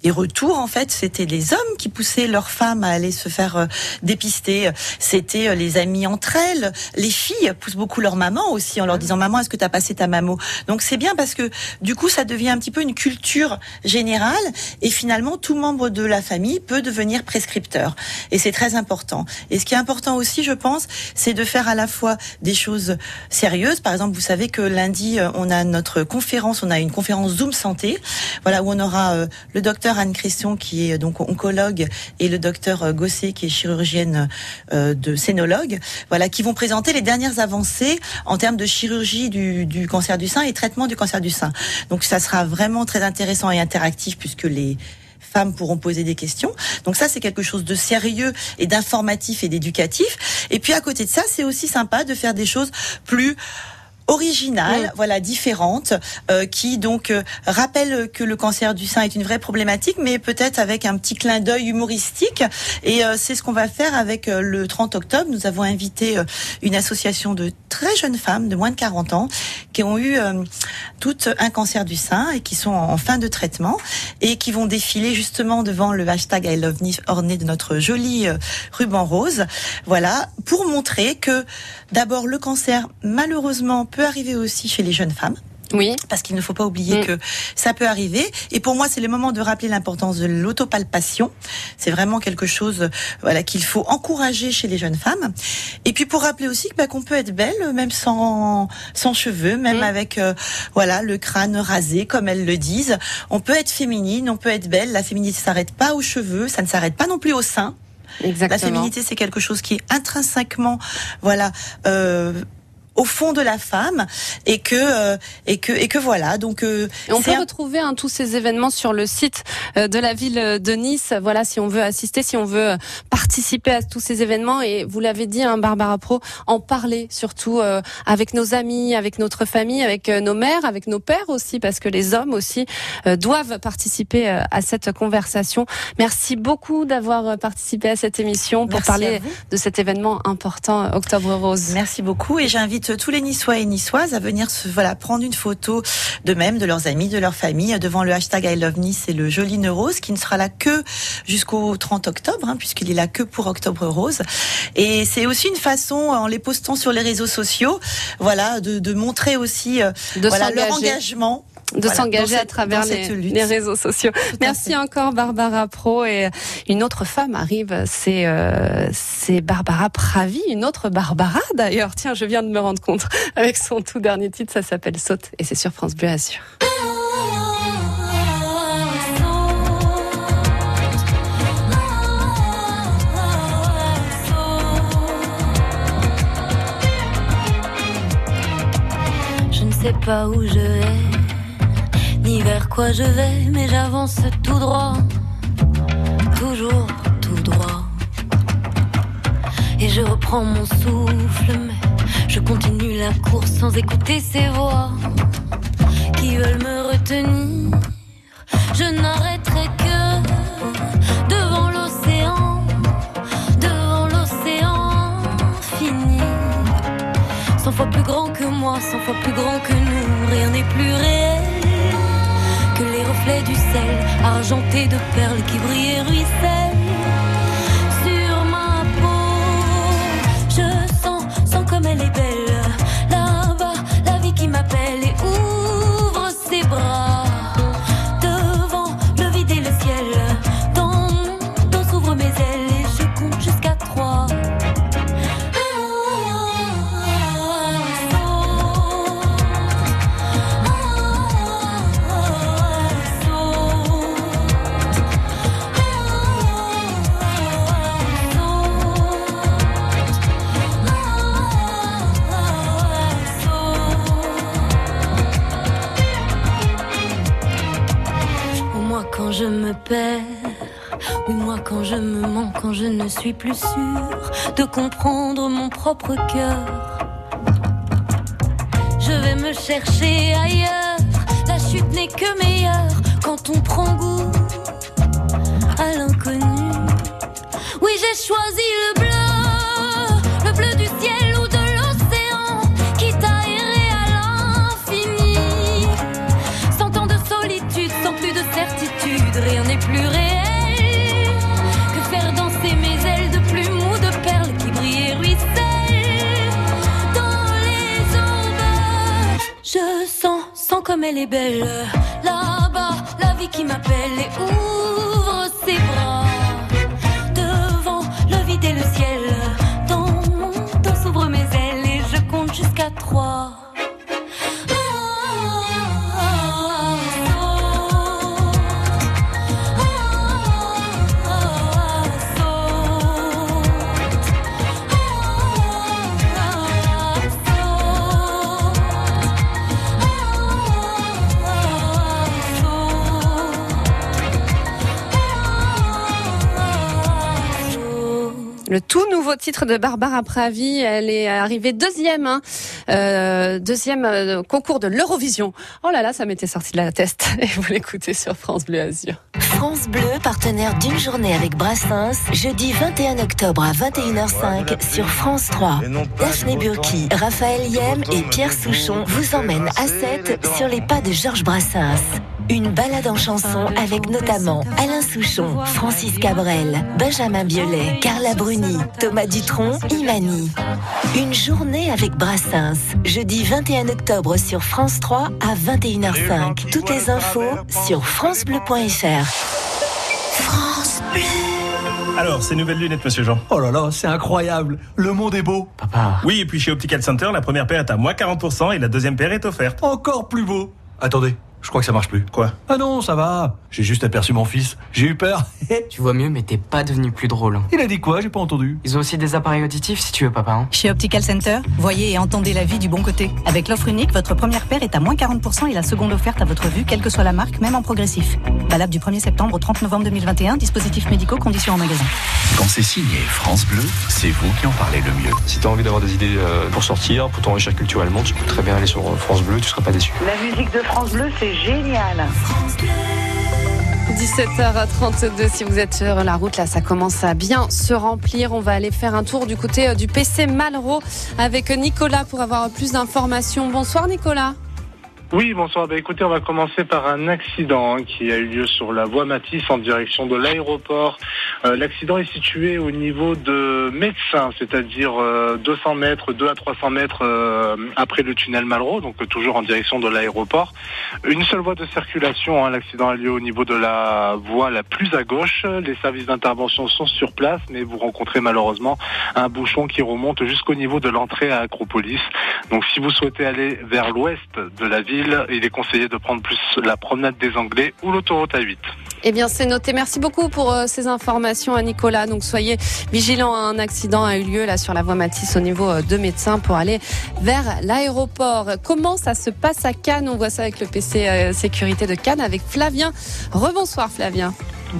les retours, en fait, c'était les hommes qui poussaient leurs femmes à aller se faire euh, dépister. C'était euh, les amis entre elles. Les filles poussent beaucoup leur maman aussi en leur disant maman, est-ce que tu as passé ta mammo? Donc c'est bien parce que du coup, ça devient un petit peu une culture générale et finalement, tout membre de la famille peut devenir prescripteur. Et c'est très important. Et ce qui est important aussi, je pense, c'est de faire à la fois des choses sérieuses. Par exemple, vous savez que lundi, euh, on a notre conférence, on a une conférence Zoom santé, voilà où on aura le docteur Anne Christian qui est donc oncologue et le docteur euh, Gosset qui est chirurgienne euh, de scénologue, voilà, qui vont présenter les dernières avancées en termes de chirurgie du, du cancer du sein et traitement du cancer du sein. Donc ça sera vraiment très intéressant et interactif puisque les femmes pourront poser des questions. Donc ça, c'est quelque chose de sérieux et d'informatif et d'éducatif. Et puis à côté de ça, c'est aussi sympa de faire des choses plus originale, voilà, différente, euh, qui donc euh, rappelle que le cancer du sein est une vraie problématique, mais peut-être avec un petit clin d'œil humoristique. Et euh, c'est ce qu'on va faire avec le 30 octobre. Nous avons invité une association de très jeunes femmes de moins de 40 ans qui ont eu toutes un cancer du sein et qui sont en fin de traitement et qui vont défiler justement devant le hashtag I Love Nice orné de notre joli ruban rose. Voilà, pour montrer que d'abord le cancer, malheureusement, peut arriver aussi chez les jeunes femmes. Oui. Parce qu'il ne faut pas oublier mm. que ça peut arriver. Et pour moi, c'est le moment de rappeler l'importance de l'autopalpation. C'est vraiment quelque chose, voilà, qu'il faut encourager chez les jeunes femmes. Et puis pour rappeler aussi bah, qu'on peut être belle, même sans, sans cheveux, même mm. avec, euh, voilà, le crâne rasé, comme elles le disent. On peut être féminine, on peut être belle. La féminité s'arrête pas aux cheveux, ça ne s'arrête pas non plus au sein. Exactement. La féminité, c'est quelque chose qui est intrinsèquement, voilà, euh, au fond de la femme et que euh, et que et que voilà. Donc euh, on peut retrouver hein, tous ces événements sur le site euh, de la ville de Nice. Voilà si on veut assister si on veut participer à tous ces événements. Et vous l'avez dit hein, Barbara Pro en parler surtout avec nos amis avec notre famille avec nos mères avec nos pères aussi parce que les hommes aussi doivent participer à cette conversation. Merci beaucoup d'avoir participé à cette émission pour parler de cet événement important Octobre Rose. Merci beaucoup et j'invite tous les Niçois et Niçoises à venir se, voilà, prendre une photo de même, de leurs amis, de leur famille, devant le hashtag I Love Nice et le joli Neurose, qui ne sera là que jusqu'au 30 octobre, hein, puisqu'il est là que pour Octobre Rose. Et c'est aussi une façon, en les postant sur les réseaux sociaux, voilà, de, de montrer aussi euh, voilà, leur engagement de Voilà, s'engager à travers les réseaux sociaux. Merci encore Barbara Pro et une autre femme arrive, c'est euh, c'est Barbara Pravi, une autre Barbara d'ailleurs. Tiens, je viens de me rendre compte (laughs) avec son tout dernier titre, ça s'appelle Saute et c'est sur France Bleu Azur. Je ne sais pas où je vais, vers quoi je vais, mais j'avance tout droit, toujours tout droit. Et je reprends mon souffle, mais je continue la course sans écouter ces voix qui veulent me retenir. Je n'arrêterai que devant l'océan, devant l'océan fini. Cent fois plus grand que moi, cent fois plus grand que nous, rien n'est plus réel que les reflets du sel, argentés de perles qui brillent et ruissellent oui moi quand je me mens, quand je ne suis plus sûre de comprendre mon propre cœur. Je vais me chercher ailleurs, la chute n'est que meilleure quand on prend goût à l'inconnu. Oui j'ai choisi le bleu, le bleu du ciel elle est belle, là-bas, la vie qui m'appelle et ouvre nouveau titre de Barbara Pravi, elle est arrivée deuxième, hein, euh, deuxième euh, concours de l'Eurovision. Oh là là, ça m'était sorti de la tête. (laughs) Et vous l'écoutez sur France Bleu Azur. France Bleu, partenaire d'une journée avec Brassens, jeudi 21 octobre à 21h05 sur France 3. Daphné Burki, Raphaël Yem et Pierre Souchon vous emmènent à 7 sur les pas de Georges Brassens. Une balade en chanson avec notamment Alain Souchon, Francis Cabrel, Benjamin Biolay, Carla Bruni, Thomas Dutronc, Imani. Une journée avec Brassens, jeudi 21 octobre sur France 3 à 21h05. Toutes les infos sur francebleu.fr. France Bleu. Alors, ces nouvelles lunettes, monsieur Jean? Oh là là, c'est incroyable. Le monde est beau. Papa. Oui, et puis chez Optical Center, la première paire est à moins 40% et la deuxième paire est offerte. Encore plus beau. Attendez, je crois que ça marche plus. Quoi? Ah non, ça va. J'ai juste aperçu mon fils. J'ai eu peur. (laughs) Tu vois mieux, mais t'es pas devenu plus drôle. Il a dit quoi? J'ai pas entendu. Ils ont aussi des appareils auditifs si tu veux, papa. hein. Chez Optical Center, voyez et entendez la vie du bon côté. Avec l'offre unique, votre première paire est à moins 40% et la seconde offerte à votre vue, quelle que soit la marque, même en progressif. Valable du 1er septembre au 30 novembre 2021, dispositifs médicaux, conditions en magasin. Quand c'est signé France Bleu, c'est vous qui en parlez le mieux. Si t'as envie d'avoir des idées euh, pour sortir, pour t'enrichir culturellement, tu peux très bien aller sur euh, France Bleu, tu seras pas déçu. La musique de France Bleu, c'est génial. 17h32, si vous êtes sur la route, là, ça commence à bien se remplir. On va aller faire un tour du côté euh, du PC Malraux avec Nicolas pour avoir plus d'informations. Bonsoir Nicolas. Oui, bonsoir. Bah, écoutez, on va commencer par un accident qui a eu lieu sur la voie Matisse en direction de l'aéroport. Euh, L'accident est situé au niveau de Médecin, c'est-à-dire euh, 200 mètres, 2 à 300 mètres euh, après le tunnel Malraux, donc euh, toujours en direction de l'aéroport. Une seule voie de circulation. hein. L'accident a lieu au niveau de la voie la plus à gauche. Les services d'intervention sont sur place, mais vous rencontrez malheureusement un bouchon qui remonte jusqu'au niveau de l'entrée à Acropolis. Donc si vous souhaitez aller vers l'ouest de la ville, il est conseillé de prendre plus la promenade des Anglais ou l'autoroute A8. Eh bien, c'est noté. Merci beaucoup pour euh, ces informations à Nicolas. Donc, soyez vigilants. Un accident a eu lieu là sur la voie Matisse au niveau euh, de médecins pour aller vers l'aéroport. Comment ça se passe à Cannes? On voit ça avec le PC euh, sécurité de Cannes avec Flavien. Rebonsoir Flavien.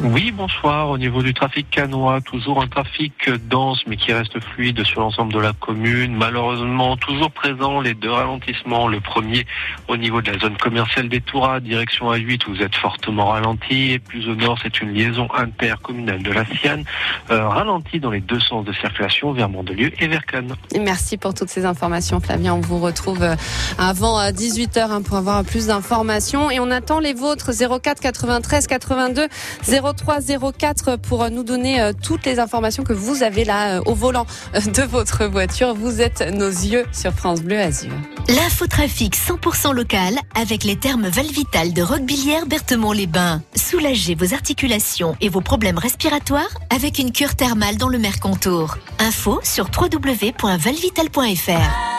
Oui, bonsoir. Au niveau du trafic canois, toujours un trafic dense mais qui reste fluide sur l'ensemble de la commune. Malheureusement, toujours présent les deux ralentissements. Le premier au niveau de la zone commerciale des Touras, direction A8, vous êtes fortement ralenti. Plus au nord, c'est une liaison intercommunale de la Sienne, euh, ralentie dans les deux sens de circulation vers Mandelieu et vers Cannes. Merci pour toutes ces informations Flavien. On vous retrouve euh, avant 18h pour avoir plus d'informations. Et on attend les vôtres 04 93 82 03 04 pour nous donner euh, toutes les informations que vous avez là euh, au volant euh, de votre voiture. Vous êtes nos yeux sur France Bleu Azur. L'infotrafic 100% local avec les thermes Valvital de Roquebillière Berthemont-les-Bains. Soulagez vos articulations et vos problèmes respiratoires avec une cure thermale dans le Mercontour. Info sur www.valvital.fr.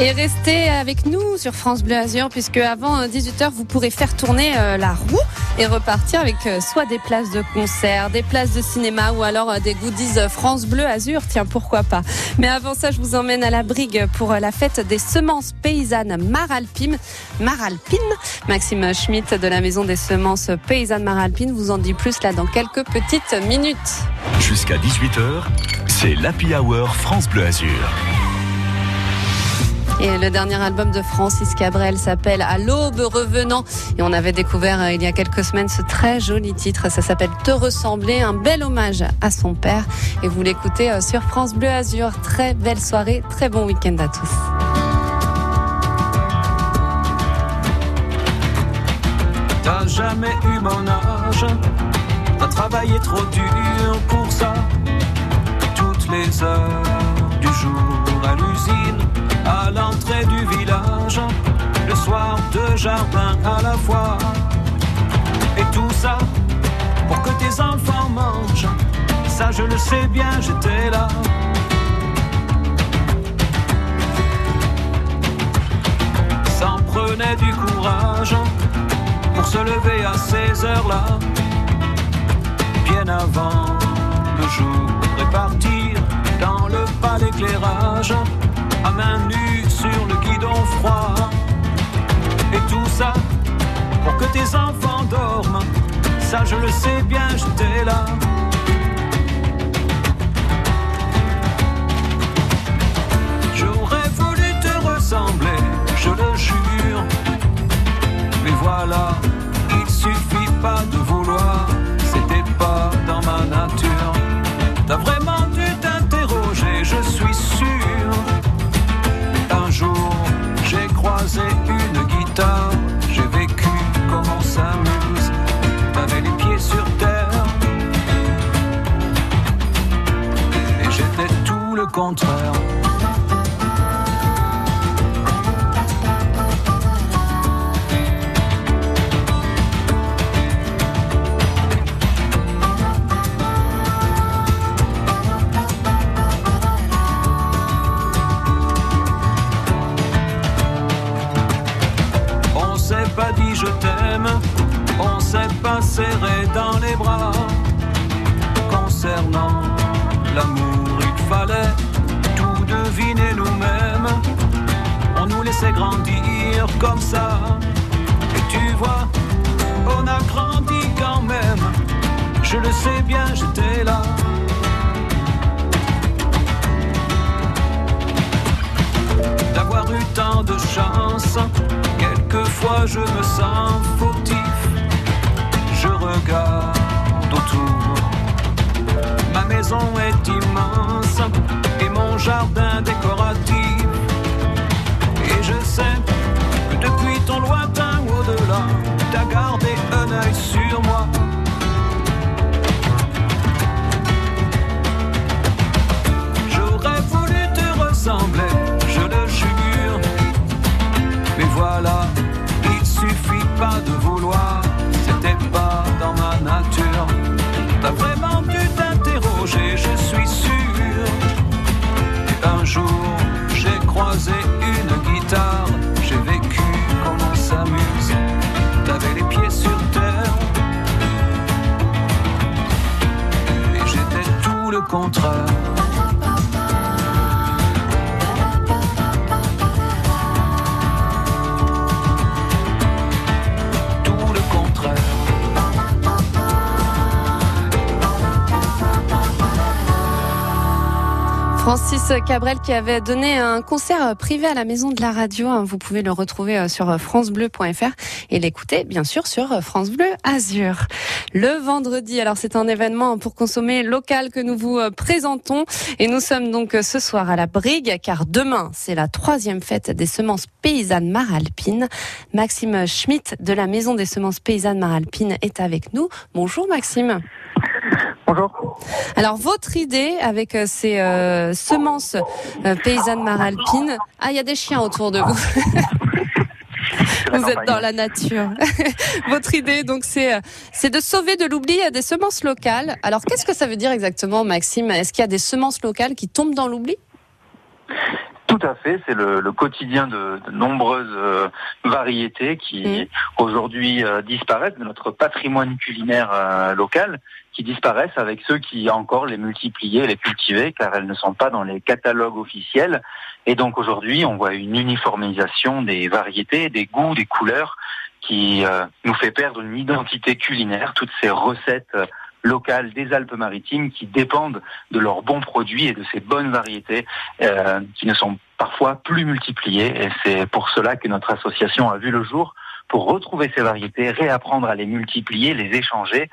Et restez avec nous sur France Bleu Azur puisque avant 18h vous pourrez faire tourner euh, la roue et repartir avec euh, soit des places de concert, des places de cinéma ou alors euh, des goodies France Bleu Azur. Tiens, pourquoi pas. Mais avant ça, je vous emmène à la brigue pour la fête des semences paysannes Maralpine. Maralpine? Maxime Schmitt de la maison des semences paysannes Maralpine vous en dit plus là dans quelques petites minutes. Jusqu'à 18h, c'est l'Happy Hour France Bleu Azur. Et le dernier album de Francis Cabrel s'appelle À l'aube revenant. Et on avait découvert euh, il y a quelques semaines ce très joli titre. Ça s'appelle Te ressembler. Un bel hommage à son père. Et vous l'écoutez euh, sur France Bleu Azur. Très belle soirée. Très bon week-end à tous. T'as jamais eu mon âge, t'as travaillé trop dur pour ça. Toutes les heures du jour à l'usine, l'entrée du village, le soir deux jardins à la fois. Et tout ça pour que tes enfants mangent. Ça je le sais bien, j'étais là. Ça en prenait du courage pour se lever à ces heures-là, bien avant le jour et partir dans le pas d'éclairage, à main nue sur le guidon froid. Et tout ça pour que tes enfants dorment, ça je le sais bien, j'étais là. J'aurais voulu te ressembler, je le jure. Mais voilà, il suffit pas de vouloir, c'était pas dans ma nature. Contraire. On s'est pas dit je t'aime, on s'est pas serré dans les bras. Concernant l'amour, nous-mêmes. On nous laissait grandir comme ça. Et tu vois, on a grandi quand même. Je le sais bien, j'étais là. D'avoir eu tant de chance, quelquefois je me sens fautif. Je regarde autour, ma maison est immense mon jardin décoratif. Et je sais que depuis ton lointain au-delà, Cabrel qui avait donné un concert privé à la maison de la radio. hein. Vous pouvez le retrouver euh, sur francebleu.fr et l'écouter bien sûr sur euh, France Bleu Azur. Le vendredi, alors c'est un événement pour consommer local que nous vous euh, présentons et nous sommes donc euh, ce soir à la Brigue car demain c'est la troisième fête des semences paysannes Maralpines. Maxime Schmitt de la maison des semences paysannes Maralpines est avec nous. Bonjour Maxime. Bonjour. Alors votre idée avec euh, ces euh, semences euh, paysannes maralpines, ah il y a des chiens autour de vous. (laughs) Vous êtes dans la nature. (laughs) votre idée donc c'est c'est de sauver de l'oubli des semences locales. Alors qu'est-ce que ça veut dire exactement Maxime? Est-ce qu'il y a des semences locales qui tombent dans l'oubli? Tout à fait, c'est le, le quotidien de, de nombreuses euh, variétés qui aujourd'hui euh, disparaissent de notre patrimoine culinaire euh, local, qui disparaissent avec ceux qui encore les multipliaient, les cultivaient, car elles ne sont pas dans les catalogues officiels. Et donc aujourd'hui, on voit une uniformisation des variétés, des goûts, des couleurs, qui euh, nous fait perdre une identité culinaire, toutes ces recettes euh, locales des Alpes-Maritimes qui dépendent de leurs bons produits et de ces bonnes variétés euh, qui ne sont parfois plus multipliées. Et c'est pour cela que notre association a vu le jour pour retrouver ces variétés, réapprendre à les multiplier, les échanger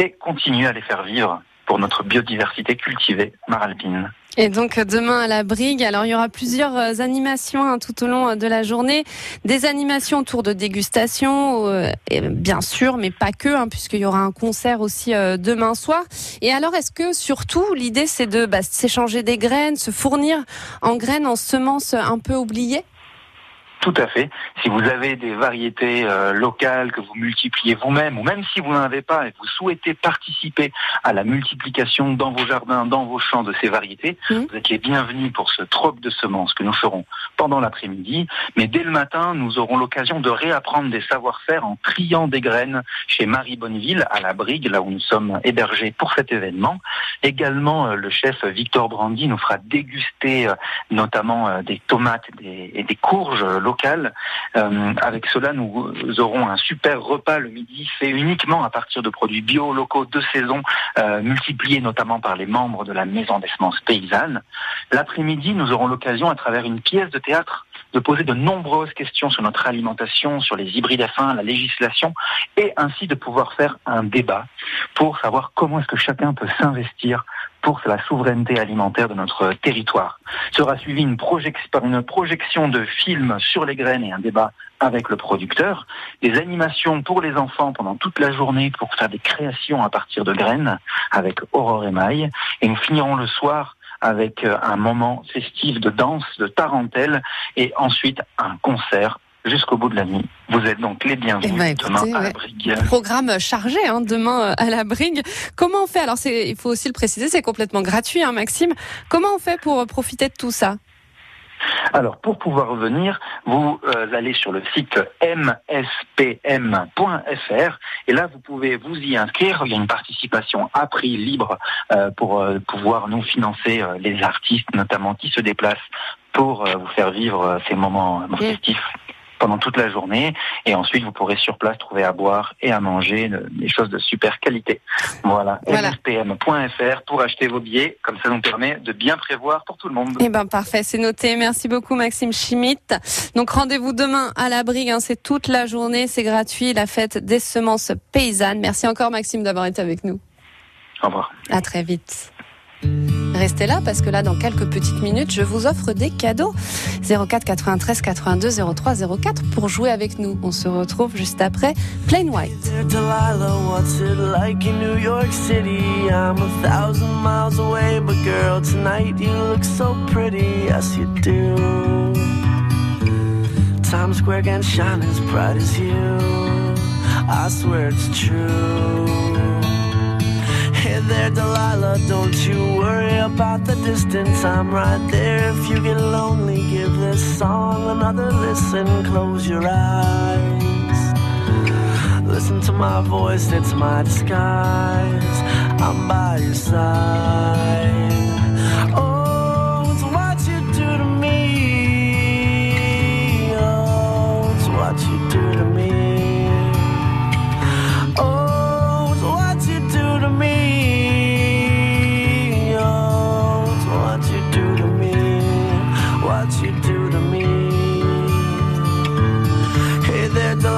et continuer à les faire vivre pour notre biodiversité cultivée maralpine. Et donc demain à la Brigue, alors il y aura plusieurs euh, animations hein, tout au long euh, de la journée, des animations autour de dégustation, euh, bien sûr, mais pas que, hein, puisqu'il y aura un concert aussi euh, demain soir. Et alors, est-ce que surtout l'idée c'est de bah, s'échanger des graines, se fournir en graines, en semences un peu oubliées? Tout à fait. Si vous avez des variétés euh, locales que vous multipliez vous-même, ou même si vous n'en avez pas et que vous souhaitez participer à la multiplication dans vos jardins, dans vos champs de ces variétés, vous êtes les bienvenus pour ce troc de semences que nous ferons pendant l'après-midi. Mais dès le matin, nous aurons l'occasion de réapprendre des savoir-faire en triant des graines chez Marie Bonneville à la Brigue, là où nous sommes hébergés pour cet événement. Également, euh, le chef Victor Brandy nous fera déguster euh, notamment des tomates et des, et des courges euh, avec cela, nous aurons un super repas le midi fait uniquement à partir de produits bio locaux de saison, euh, multipliés notamment par les membres de la Maison des semences paysannes. L'après-midi, nous aurons l'occasion, à travers une pièce de théâtre, de poser de nombreuses questions sur notre alimentation, sur les hybrides F1, la législation, et ainsi de pouvoir faire un débat pour savoir comment est-ce que chacun peut s'investir pour la souveraineté alimentaire de notre territoire. Sera suivi une, par une projection de films sur les graines et un débat avec le producteur, des animations pour les enfants pendant toute la journée pour faire des créations à partir de graines avec Aurore et Maille, et nous finirons le soir avec euh, un moment festif de danse, de tarentelle, et ensuite un concert jusqu'au bout de la nuit. Vous êtes donc les bienvenus Eh ben, écoutez, demain à la. Brigue. Programme chargé hein, demain euh, à la Brigue. Comment on fait? Alors, il faut aussi le préciser, c'est complètement gratuit, hein, Maxime. Comment on fait pour euh, profiter de tout ça? Alors, pour pouvoir venir, vous euh, allez sur le site mspm.fr et là, vous pouvez vous y inscrire. Il y a une participation à prix libre euh, pour euh, pouvoir nous financer les artistes, notamment qui se déplacent pour vous faire vivre ces moments festifs pendant toute la journée et ensuite vous pourrez sur place trouver à boire et à manger de- des choses de super qualité. Voilà, Voilà. mspm.fr pour acheter vos billets, comme ça nous permet de bien prévoir pour tout le monde. Eh ben parfait, c'est noté. Merci beaucoup Maxime Schmitt. Donc rendez-vous demain à la Brigue, hein, c'est toute la journée, c'est gratuit, la fête des semences paysannes. Merci encore Maxime d'avoir été avec nous. Au revoir. À très vite. Restez là parce que là, dans quelques petites minutes, je vous offre des cadeaux. 04 93 82 03 04 pour jouer avec nous. On se retrouve juste après Plain White. But girl, tonight you look so pretty. Yes, you do. Times Square can shine as bright as you. I swear it's true. There, Delilah, don't you worry about the distance. I'm right there. If you get lonely, give this song another listen. Close your eyes. Listen to my voice, it's my disguise. I'm by your side.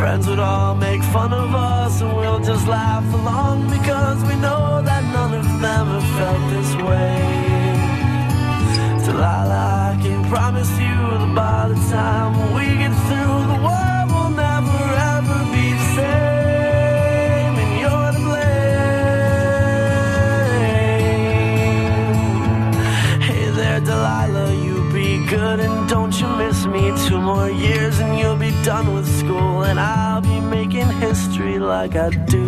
friends would all make fun of us, and we'll just laugh along because we know that none of them have felt this way. Delilah, I can promise I do.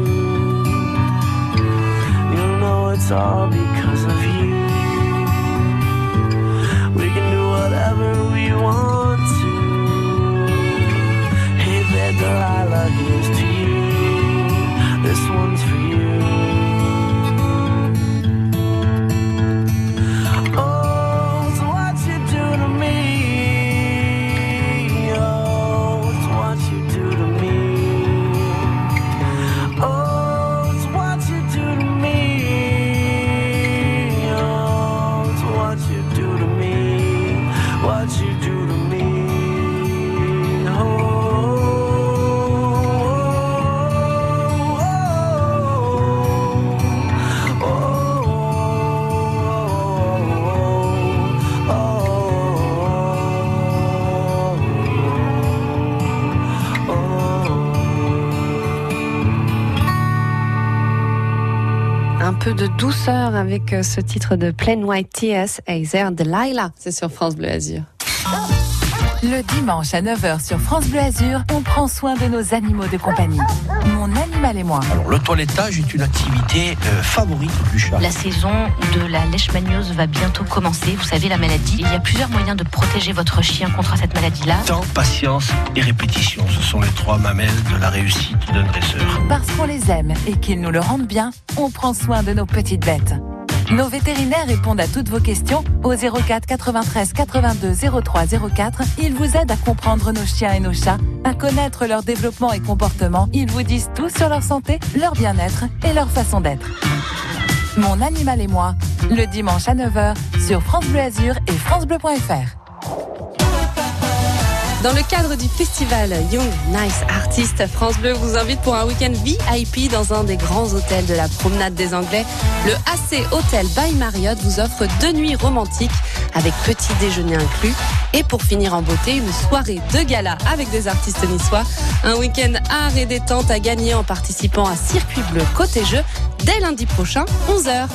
Avec euh, ce titre de Plain White T.S. Azer Delilah. C'est sur France Bleu Azur. Le dimanche à 9h sur France Bleu Azur, on prend soin de nos animaux de compagnie. Mon animal et moi. Alors, le toilettage est une activité euh, favorite du chat. La saison de la leishmaniose va bientôt commencer. Vous savez, la maladie. Il y a plusieurs moyens de protéger votre chien contre cette maladie-là. Temps, patience et répétition, ce sont les trois mamelles de la réussite d'un dresseur. Parce qu'on les aime et qu'ils nous le rendent bien, on prend soin de nos petites bêtes. Nos vétérinaires répondent à toutes vos questions au 04 93 82 03 04. Ils vous aident à comprendre nos chiens et nos chats, à connaître leur développement et comportement. Ils vous disent tout sur leur santé, leur bien-être et leur façon d'être. Mon animal et moi, le dimanche à 9h sur France Bleu Azur et francebleu.fr. Dans le cadre du festival Young Nice Artist, France Bleu vous invite pour un week-end VIP dans un des grands hôtels de la promenade des Anglais. Le AC Hotel by Marriott vous offre deux nuits romantiques avec petit déjeuner inclus. Et pour finir en beauté, une soirée de gala avec des artistes niçois. Un week-end art et détente à gagner en participant à Circuit Bleu Côté Jeu dès lundi prochain, 11h.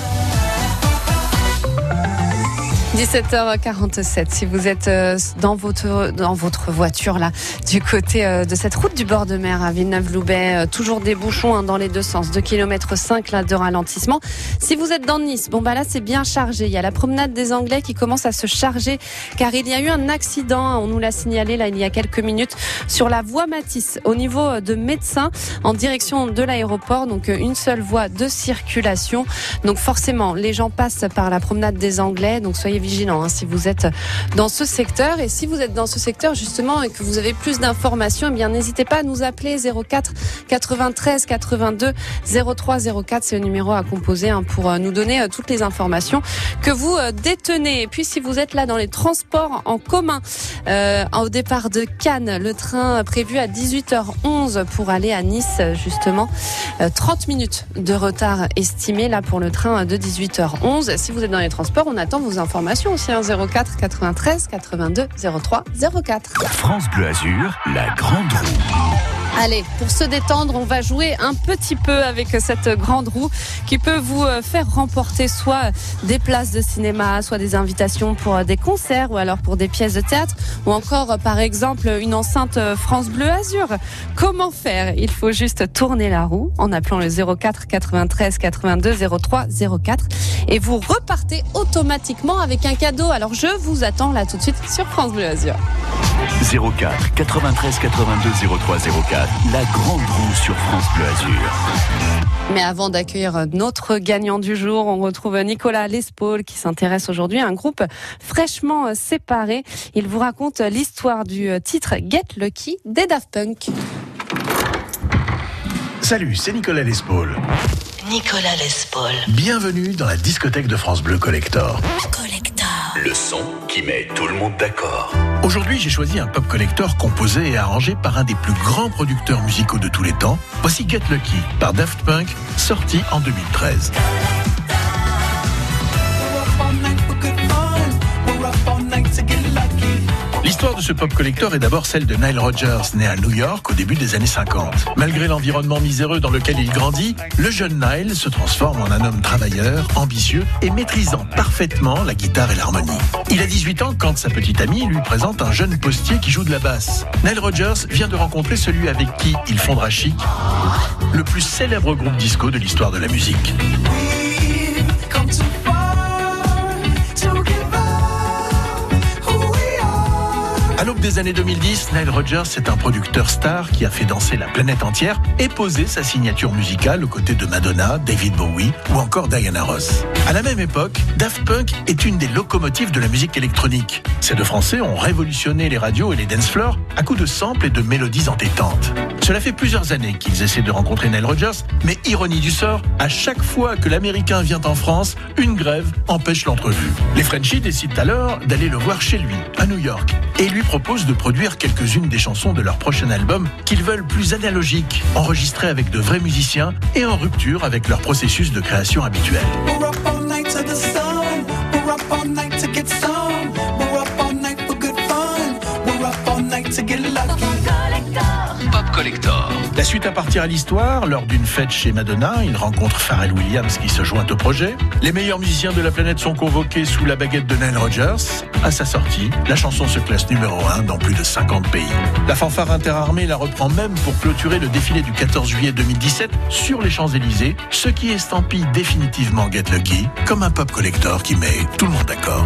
17h47. Si vous êtes euh, dans votre dans votre voiture là, du côté euh, de cette route du bord de mer à Villeneuve-Loubet, euh, toujours des bouchons hein, dans les deux sens, 2 km 5 là de ralentissement. Si vous êtes dans Nice, bon bah là c'est bien chargé. Il y a la promenade des Anglais qui commence à se charger car il y a eu un accident. hein, On nous l'a signalé là il y a quelques minutes sur la voie Matisse au niveau de Médecins en direction de l'aéroport. Donc une seule voie de circulation. Donc forcément les gens passent par la promenade des Anglais. Donc soyez vigilants hein, si vous êtes dans ce secteur. Et si vous êtes dans ce secteur justement et que vous avez plus d'informations, eh bien n'hésitez pas à nous appeler 04 93 82 03 04. C'est le numéro à composer hein, pour euh, nous donner euh, toutes les informations que vous euh, détenez. Et puis si vous êtes là dans les transports en commun euh, au départ de Cannes, le train prévu à 18h11 pour aller à Nice justement, Euh, 30 minutes de retard estimé là pour le train de 18h11. Si vous êtes dans les transports, on attend vos informations aussi hein, 04 93 82 03 04. France Bleu Azur, la grande roue. Allez, pour se détendre, on va jouer un petit peu avec cette grande roue qui peut vous euh, faire remporter soit des places de cinéma, soit des invitations pour euh, des concerts ou alors pour des pièces de théâtre ou encore euh, par exemple une enceinte France Bleu Azur. Comment faire? Il faut juste tourner la roue en appelant le 04 93 82 03 04 et vous repartez automatiquement avec un cadeau. Alors je vous attends là tout de suite sur France Bleu Azur. 04 93 82 03 04. La grande roue sur France Bleu Azur. Mais avant d'accueillir notre gagnant du jour, on retrouve Nicolas Lespaul qui s'intéresse aujourd'hui à un groupe fraîchement séparé. Il vous raconte l'histoire du titre Get Lucky des Daft Punk. Salut, c'est Nicolas Lespaul. Nicolas Lespaul. Bienvenue dans la discothèque de France Bleu Collector. Collector. Le son qui met tout le monde d'accord. Aujourd'hui, j'ai choisi un pop collector composé et arrangé par un des plus grands producteurs musicaux de tous les temps. Voici Get Lucky par Daft Punk, sorti en 2013. L'histoire de ce pop collector est d'abord celle de Nile Rodgers, né à New York au début des années 50. Malgré l'environnement miséreux dans lequel il grandit, le jeune Nile se transforme en un homme travailleur, ambitieux et maîtrisant parfaitement la guitare et l'harmonie. Il a 18 ans quand sa petite amie lui présente un jeune postier qui joue de la basse. Nile Rodgers vient de rencontrer celui avec qui il fondera Chic, le plus célèbre groupe disco de l'histoire de la musique. À l'aube des années 2010, Nile Rodgers est un producteur star qui a fait danser la planète entière et posé sa signature musicale aux côtés de Madonna, David Bowie ou encore Diana Ross. À la même époque, Daft Punk est une des locomotives de la musique électronique. Ces deux Français ont révolutionné les radios et les dance floors à coups de samples et de mélodies entêtantes. Cela fait plusieurs années qu'ils essaient de rencontrer Nile Rodgers, mais ironie du sort, à chaque fois que l'Américain vient en France, une grève empêche l'entrevue. Les Frenchies décident alors d'aller le voir chez lui, à New York, et lui proposent de produire quelques-unes des chansons de leur prochain album qu'ils veulent plus analogiques, enregistrées avec de vrais musiciens et en rupture avec leur processus de création habituel. Suite appartient à l'histoire. Lors d'une fête chez Madonna, il rencontre Pharrell Williams qui se joint au projet. Les meilleurs musiciens de la planète sont convoqués sous la baguette de Nile Rodgers. À sa sortie, la chanson se classe numéro 1 dans plus de 50 pays. La fanfare interarmée la reprend même pour clôturer le défilé du 14 juillet 2017 sur les Champs-Élysées, ce qui estampille définitivement Get Lucky comme un pop collector qui met tout le monde d'accord.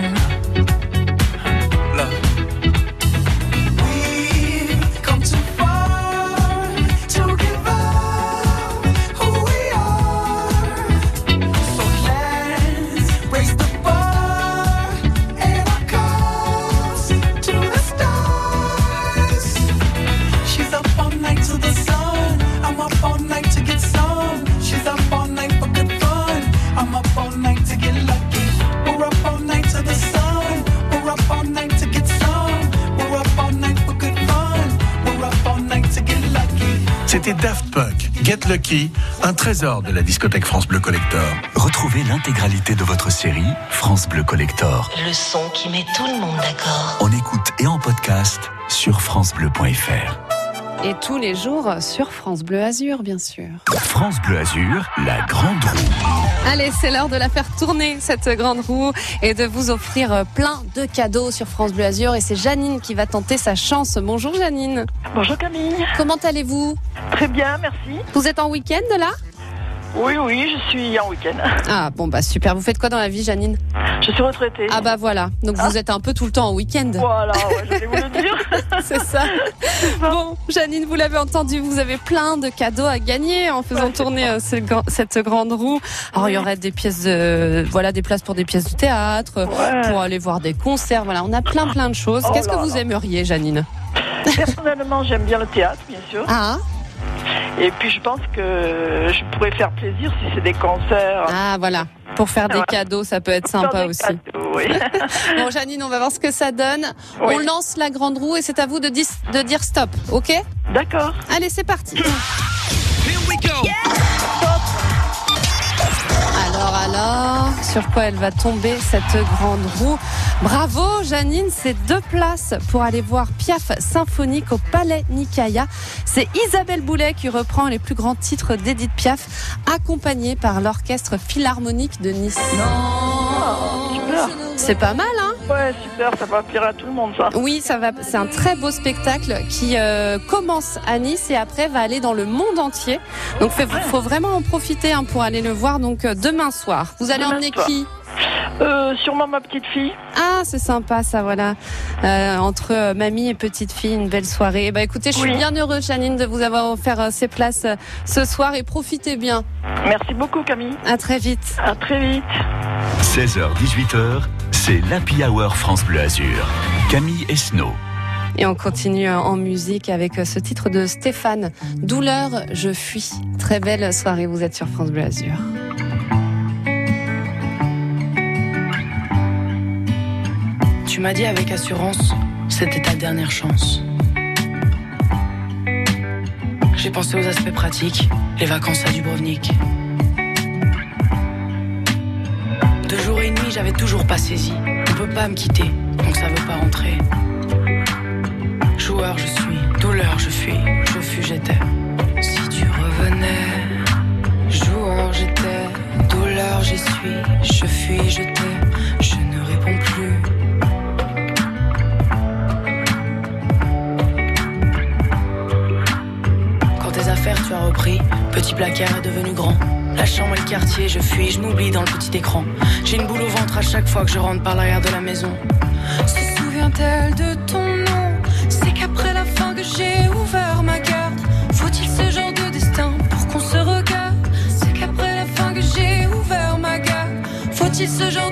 Un trésor de la discothèque France Bleu Collector. Retrouvez l'intégralité de votre série France Bleu Collector. Le son qui met tout le monde d'accord. En écoute et en podcast sur FranceBleu.fr. Et tous les jours sur France Bleu Azur, bien sûr. France Bleu Azur, la grande roue. Allez, c'est l'heure de la faire tourner, cette grande roue, et de vous offrir plein de cadeaux sur France Bleu Azur. Et c'est Janine qui va tenter sa chance. Bonjour Janine. Bonjour Camille. Comment allez-vous? Très bien, merci. Vous êtes en week-end là? Oui, oui, je suis en week-end. Ah bon bah super. Vous faites quoi dans la vie Janine? Je suis retraitée. Ah bah voilà. Donc vous êtes un peu tout le temps en week-end. Voilà, ouais, (laughs) j'allais vous le dire. (laughs) C'est ça. Bon, Janine, vous l'avez entendu, vous avez plein de cadeaux à gagner en faisant Ouais, tourner euh, ce cette grande roue. Alors il y aurait des pièces, de, voilà, des places pour des pièces de théâtre, Ouais. pour aller voir des concerts. Voilà, on a plein plein de choses. Oh Qu'est-ce que vous là. aimeriez, Janine? Personnellement, j'aime bien le théâtre, bien sûr. Ah, Et puis, je pense que je pourrais faire plaisir si c'est des concerts. ah voilà. Pour faire des Voilà. cadeaux, ça peut être sympa des aussi. cadeaux, oui. (laughs) Bon, Janine, on va voir ce que ça donne. Oui. On lance la grande roue et c'est à vous de, dis- de dire stop, ok? D'accord. Allez, c'est parti. Alors, alors, sur quoi elle va tomber cette grande roue Bravo Janine, c'est deux places pour aller voir Piaf symphonique au Palais Nicaïa. C'est Isabelle Boulet qui reprend les plus grands titres d'Edith Piaf, accompagnée par l'Orchestre Philharmonique de Nice. Super. C'est pas mal, hein Ouais, super, ça va plaire à tout le monde, ça. Oui, ça va. C'est un très beau spectacle qui euh, commence à Nice et après va aller dans le monde entier. Donc, il faut vraiment en profiter hein, pour aller le voir. Donc, euh, demain soir. Vous allez Demain emmener soir. qui Euh, sûrement ma petite fille. Ah, c'est sympa, ça, voilà. Euh, entre euh, mamie et petite fille, une belle soirée. Bah, écoutez, je suis Oui. bien heureuse, Janine, de vous avoir offert euh, ces places ce soir et profitez bien. Merci beaucoup, Camille. À très vite. À très vite. 16h, 18h, c'est l'Happy Hour France Bleu Azur. Camille Esnault. Et on continue en musique avec ce titre de Stéphane. Douleur, je fuis. Très belle soirée, vous êtes sur France Bleu Azur. Tu m'as dit avec assurance, c'était ta dernière chance. J'ai pensé aux aspects pratiques, les vacances à Dubrovnik. De jour et nuit, j'avais toujours pas saisi. On peut pas me quitter, donc ça veut pas rentrer. Joueur, je suis, douleur, je fuis, je fus, j'étais. Si tu revenais, joueur, j'étais, douleur, j'y suis, je fuis, je t'ai, je ne réponds plus. Tu as repris, petit placard est devenu grand. La chambre et le quartier, je fuis, je m'oublie dans le petit écran. J'ai une boule au ventre à chaque fois que je rentre par l'arrière de la maison. Se souvient-elle de ton nom? C'est qu'après la fin que j'ai ouvert ma garde. Faut-il ce genre de destin pour qu'on se regarde? C'est qu'après la fin que j'ai ouvert ma garde. Faut-il ce genre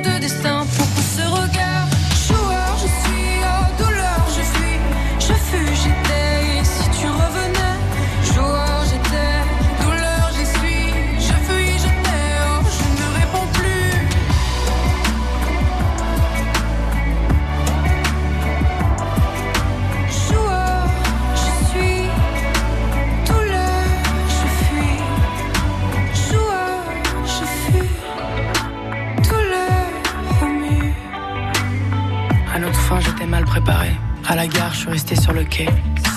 la gare, je suis resté sur le quai.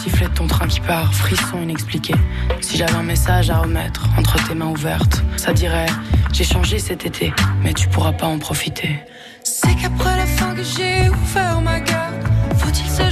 Sifflet de ton train qui part, frisson inexpliqué. Si j'avais un message à remettre entre tes mains ouvertes, ça dirait J'ai changé cet été, mais tu pourras pas en profiter. C'est qu'après la fin que j'ai ouvert ma garde, faut-il ce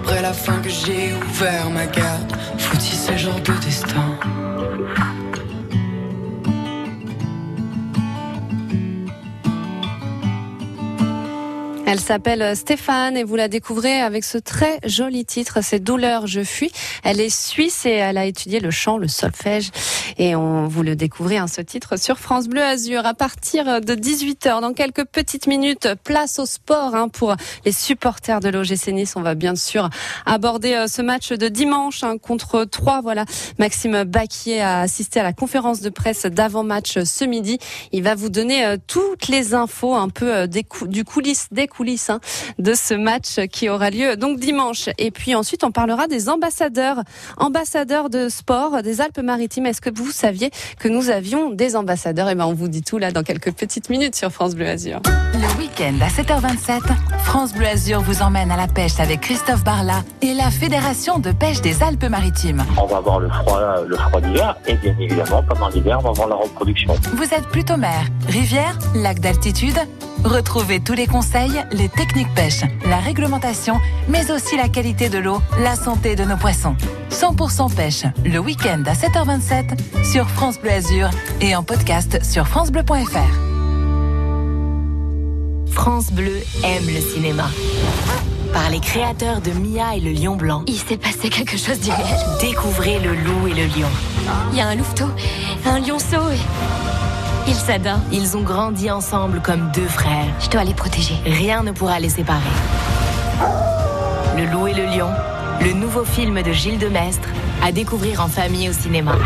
Qu'après la fin que j'ai ouvert ma garde, faut-il ce genre de destin Elle s'appelle Stéphane et vous la découvrez avec ce très joli titre, c'est Douleur, je fuis. Elle est suisse et elle a étudié le chant, le solfège et on vous le découvrez hein, ce titre sur France Bleu Azur à partir de 18h. Dans quelques petites minutes, place au sport hein, pour les supporters de l'OGC Nice. On va bien sûr aborder euh, ce match de dimanche hein, contre 3. Voilà, Maxime Baquier a assisté à la conférence de presse d'avant-match ce midi. Il va vous donner euh, toutes les infos un peu euh, du coulisses des coulisses coulisses hein, de ce match qui aura lieu donc dimanche. Et puis ensuite, on parlera des ambassadeurs, ambassadeurs de sport des Alpes-Maritimes. Est-ce que vous saviez que nous avions des ambassadeurs? Et ben, on vous dit tout là dans quelques petites minutes sur France Bleu Azur. Le week-end à 7h27, France Bleu Azur vous emmène à la pêche avec Christophe Barla et la Fédération de pêche des Alpes-Maritimes. On va avoir le froid, le froid d'hiver et bien évidemment pendant l'hiver on va avoir la reproduction. Vous êtes plutôt mer, rivière, lac d'altitude Retrouvez tous les conseils, les techniques pêche, la réglementation, mais aussi la qualité de l'eau, la santé de nos poissons. 100% pêche, le week-end à 7h27 sur France Bleu Azur et en podcast sur francebleu.fr. France Bleu aime le cinéma. Par les créateurs de Mia et le lion blanc. Il s'est passé quelque chose d'irréel. Découvrez le loup et le lion. Il y a un louveteau, un lionceau et... Ils s'adorent. Ils ont grandi ensemble comme deux frères. Je dois les protéger. Rien ne pourra les séparer. Le loup et le lion, le nouveau film de Gilles Demestre, à découvrir en famille au cinéma.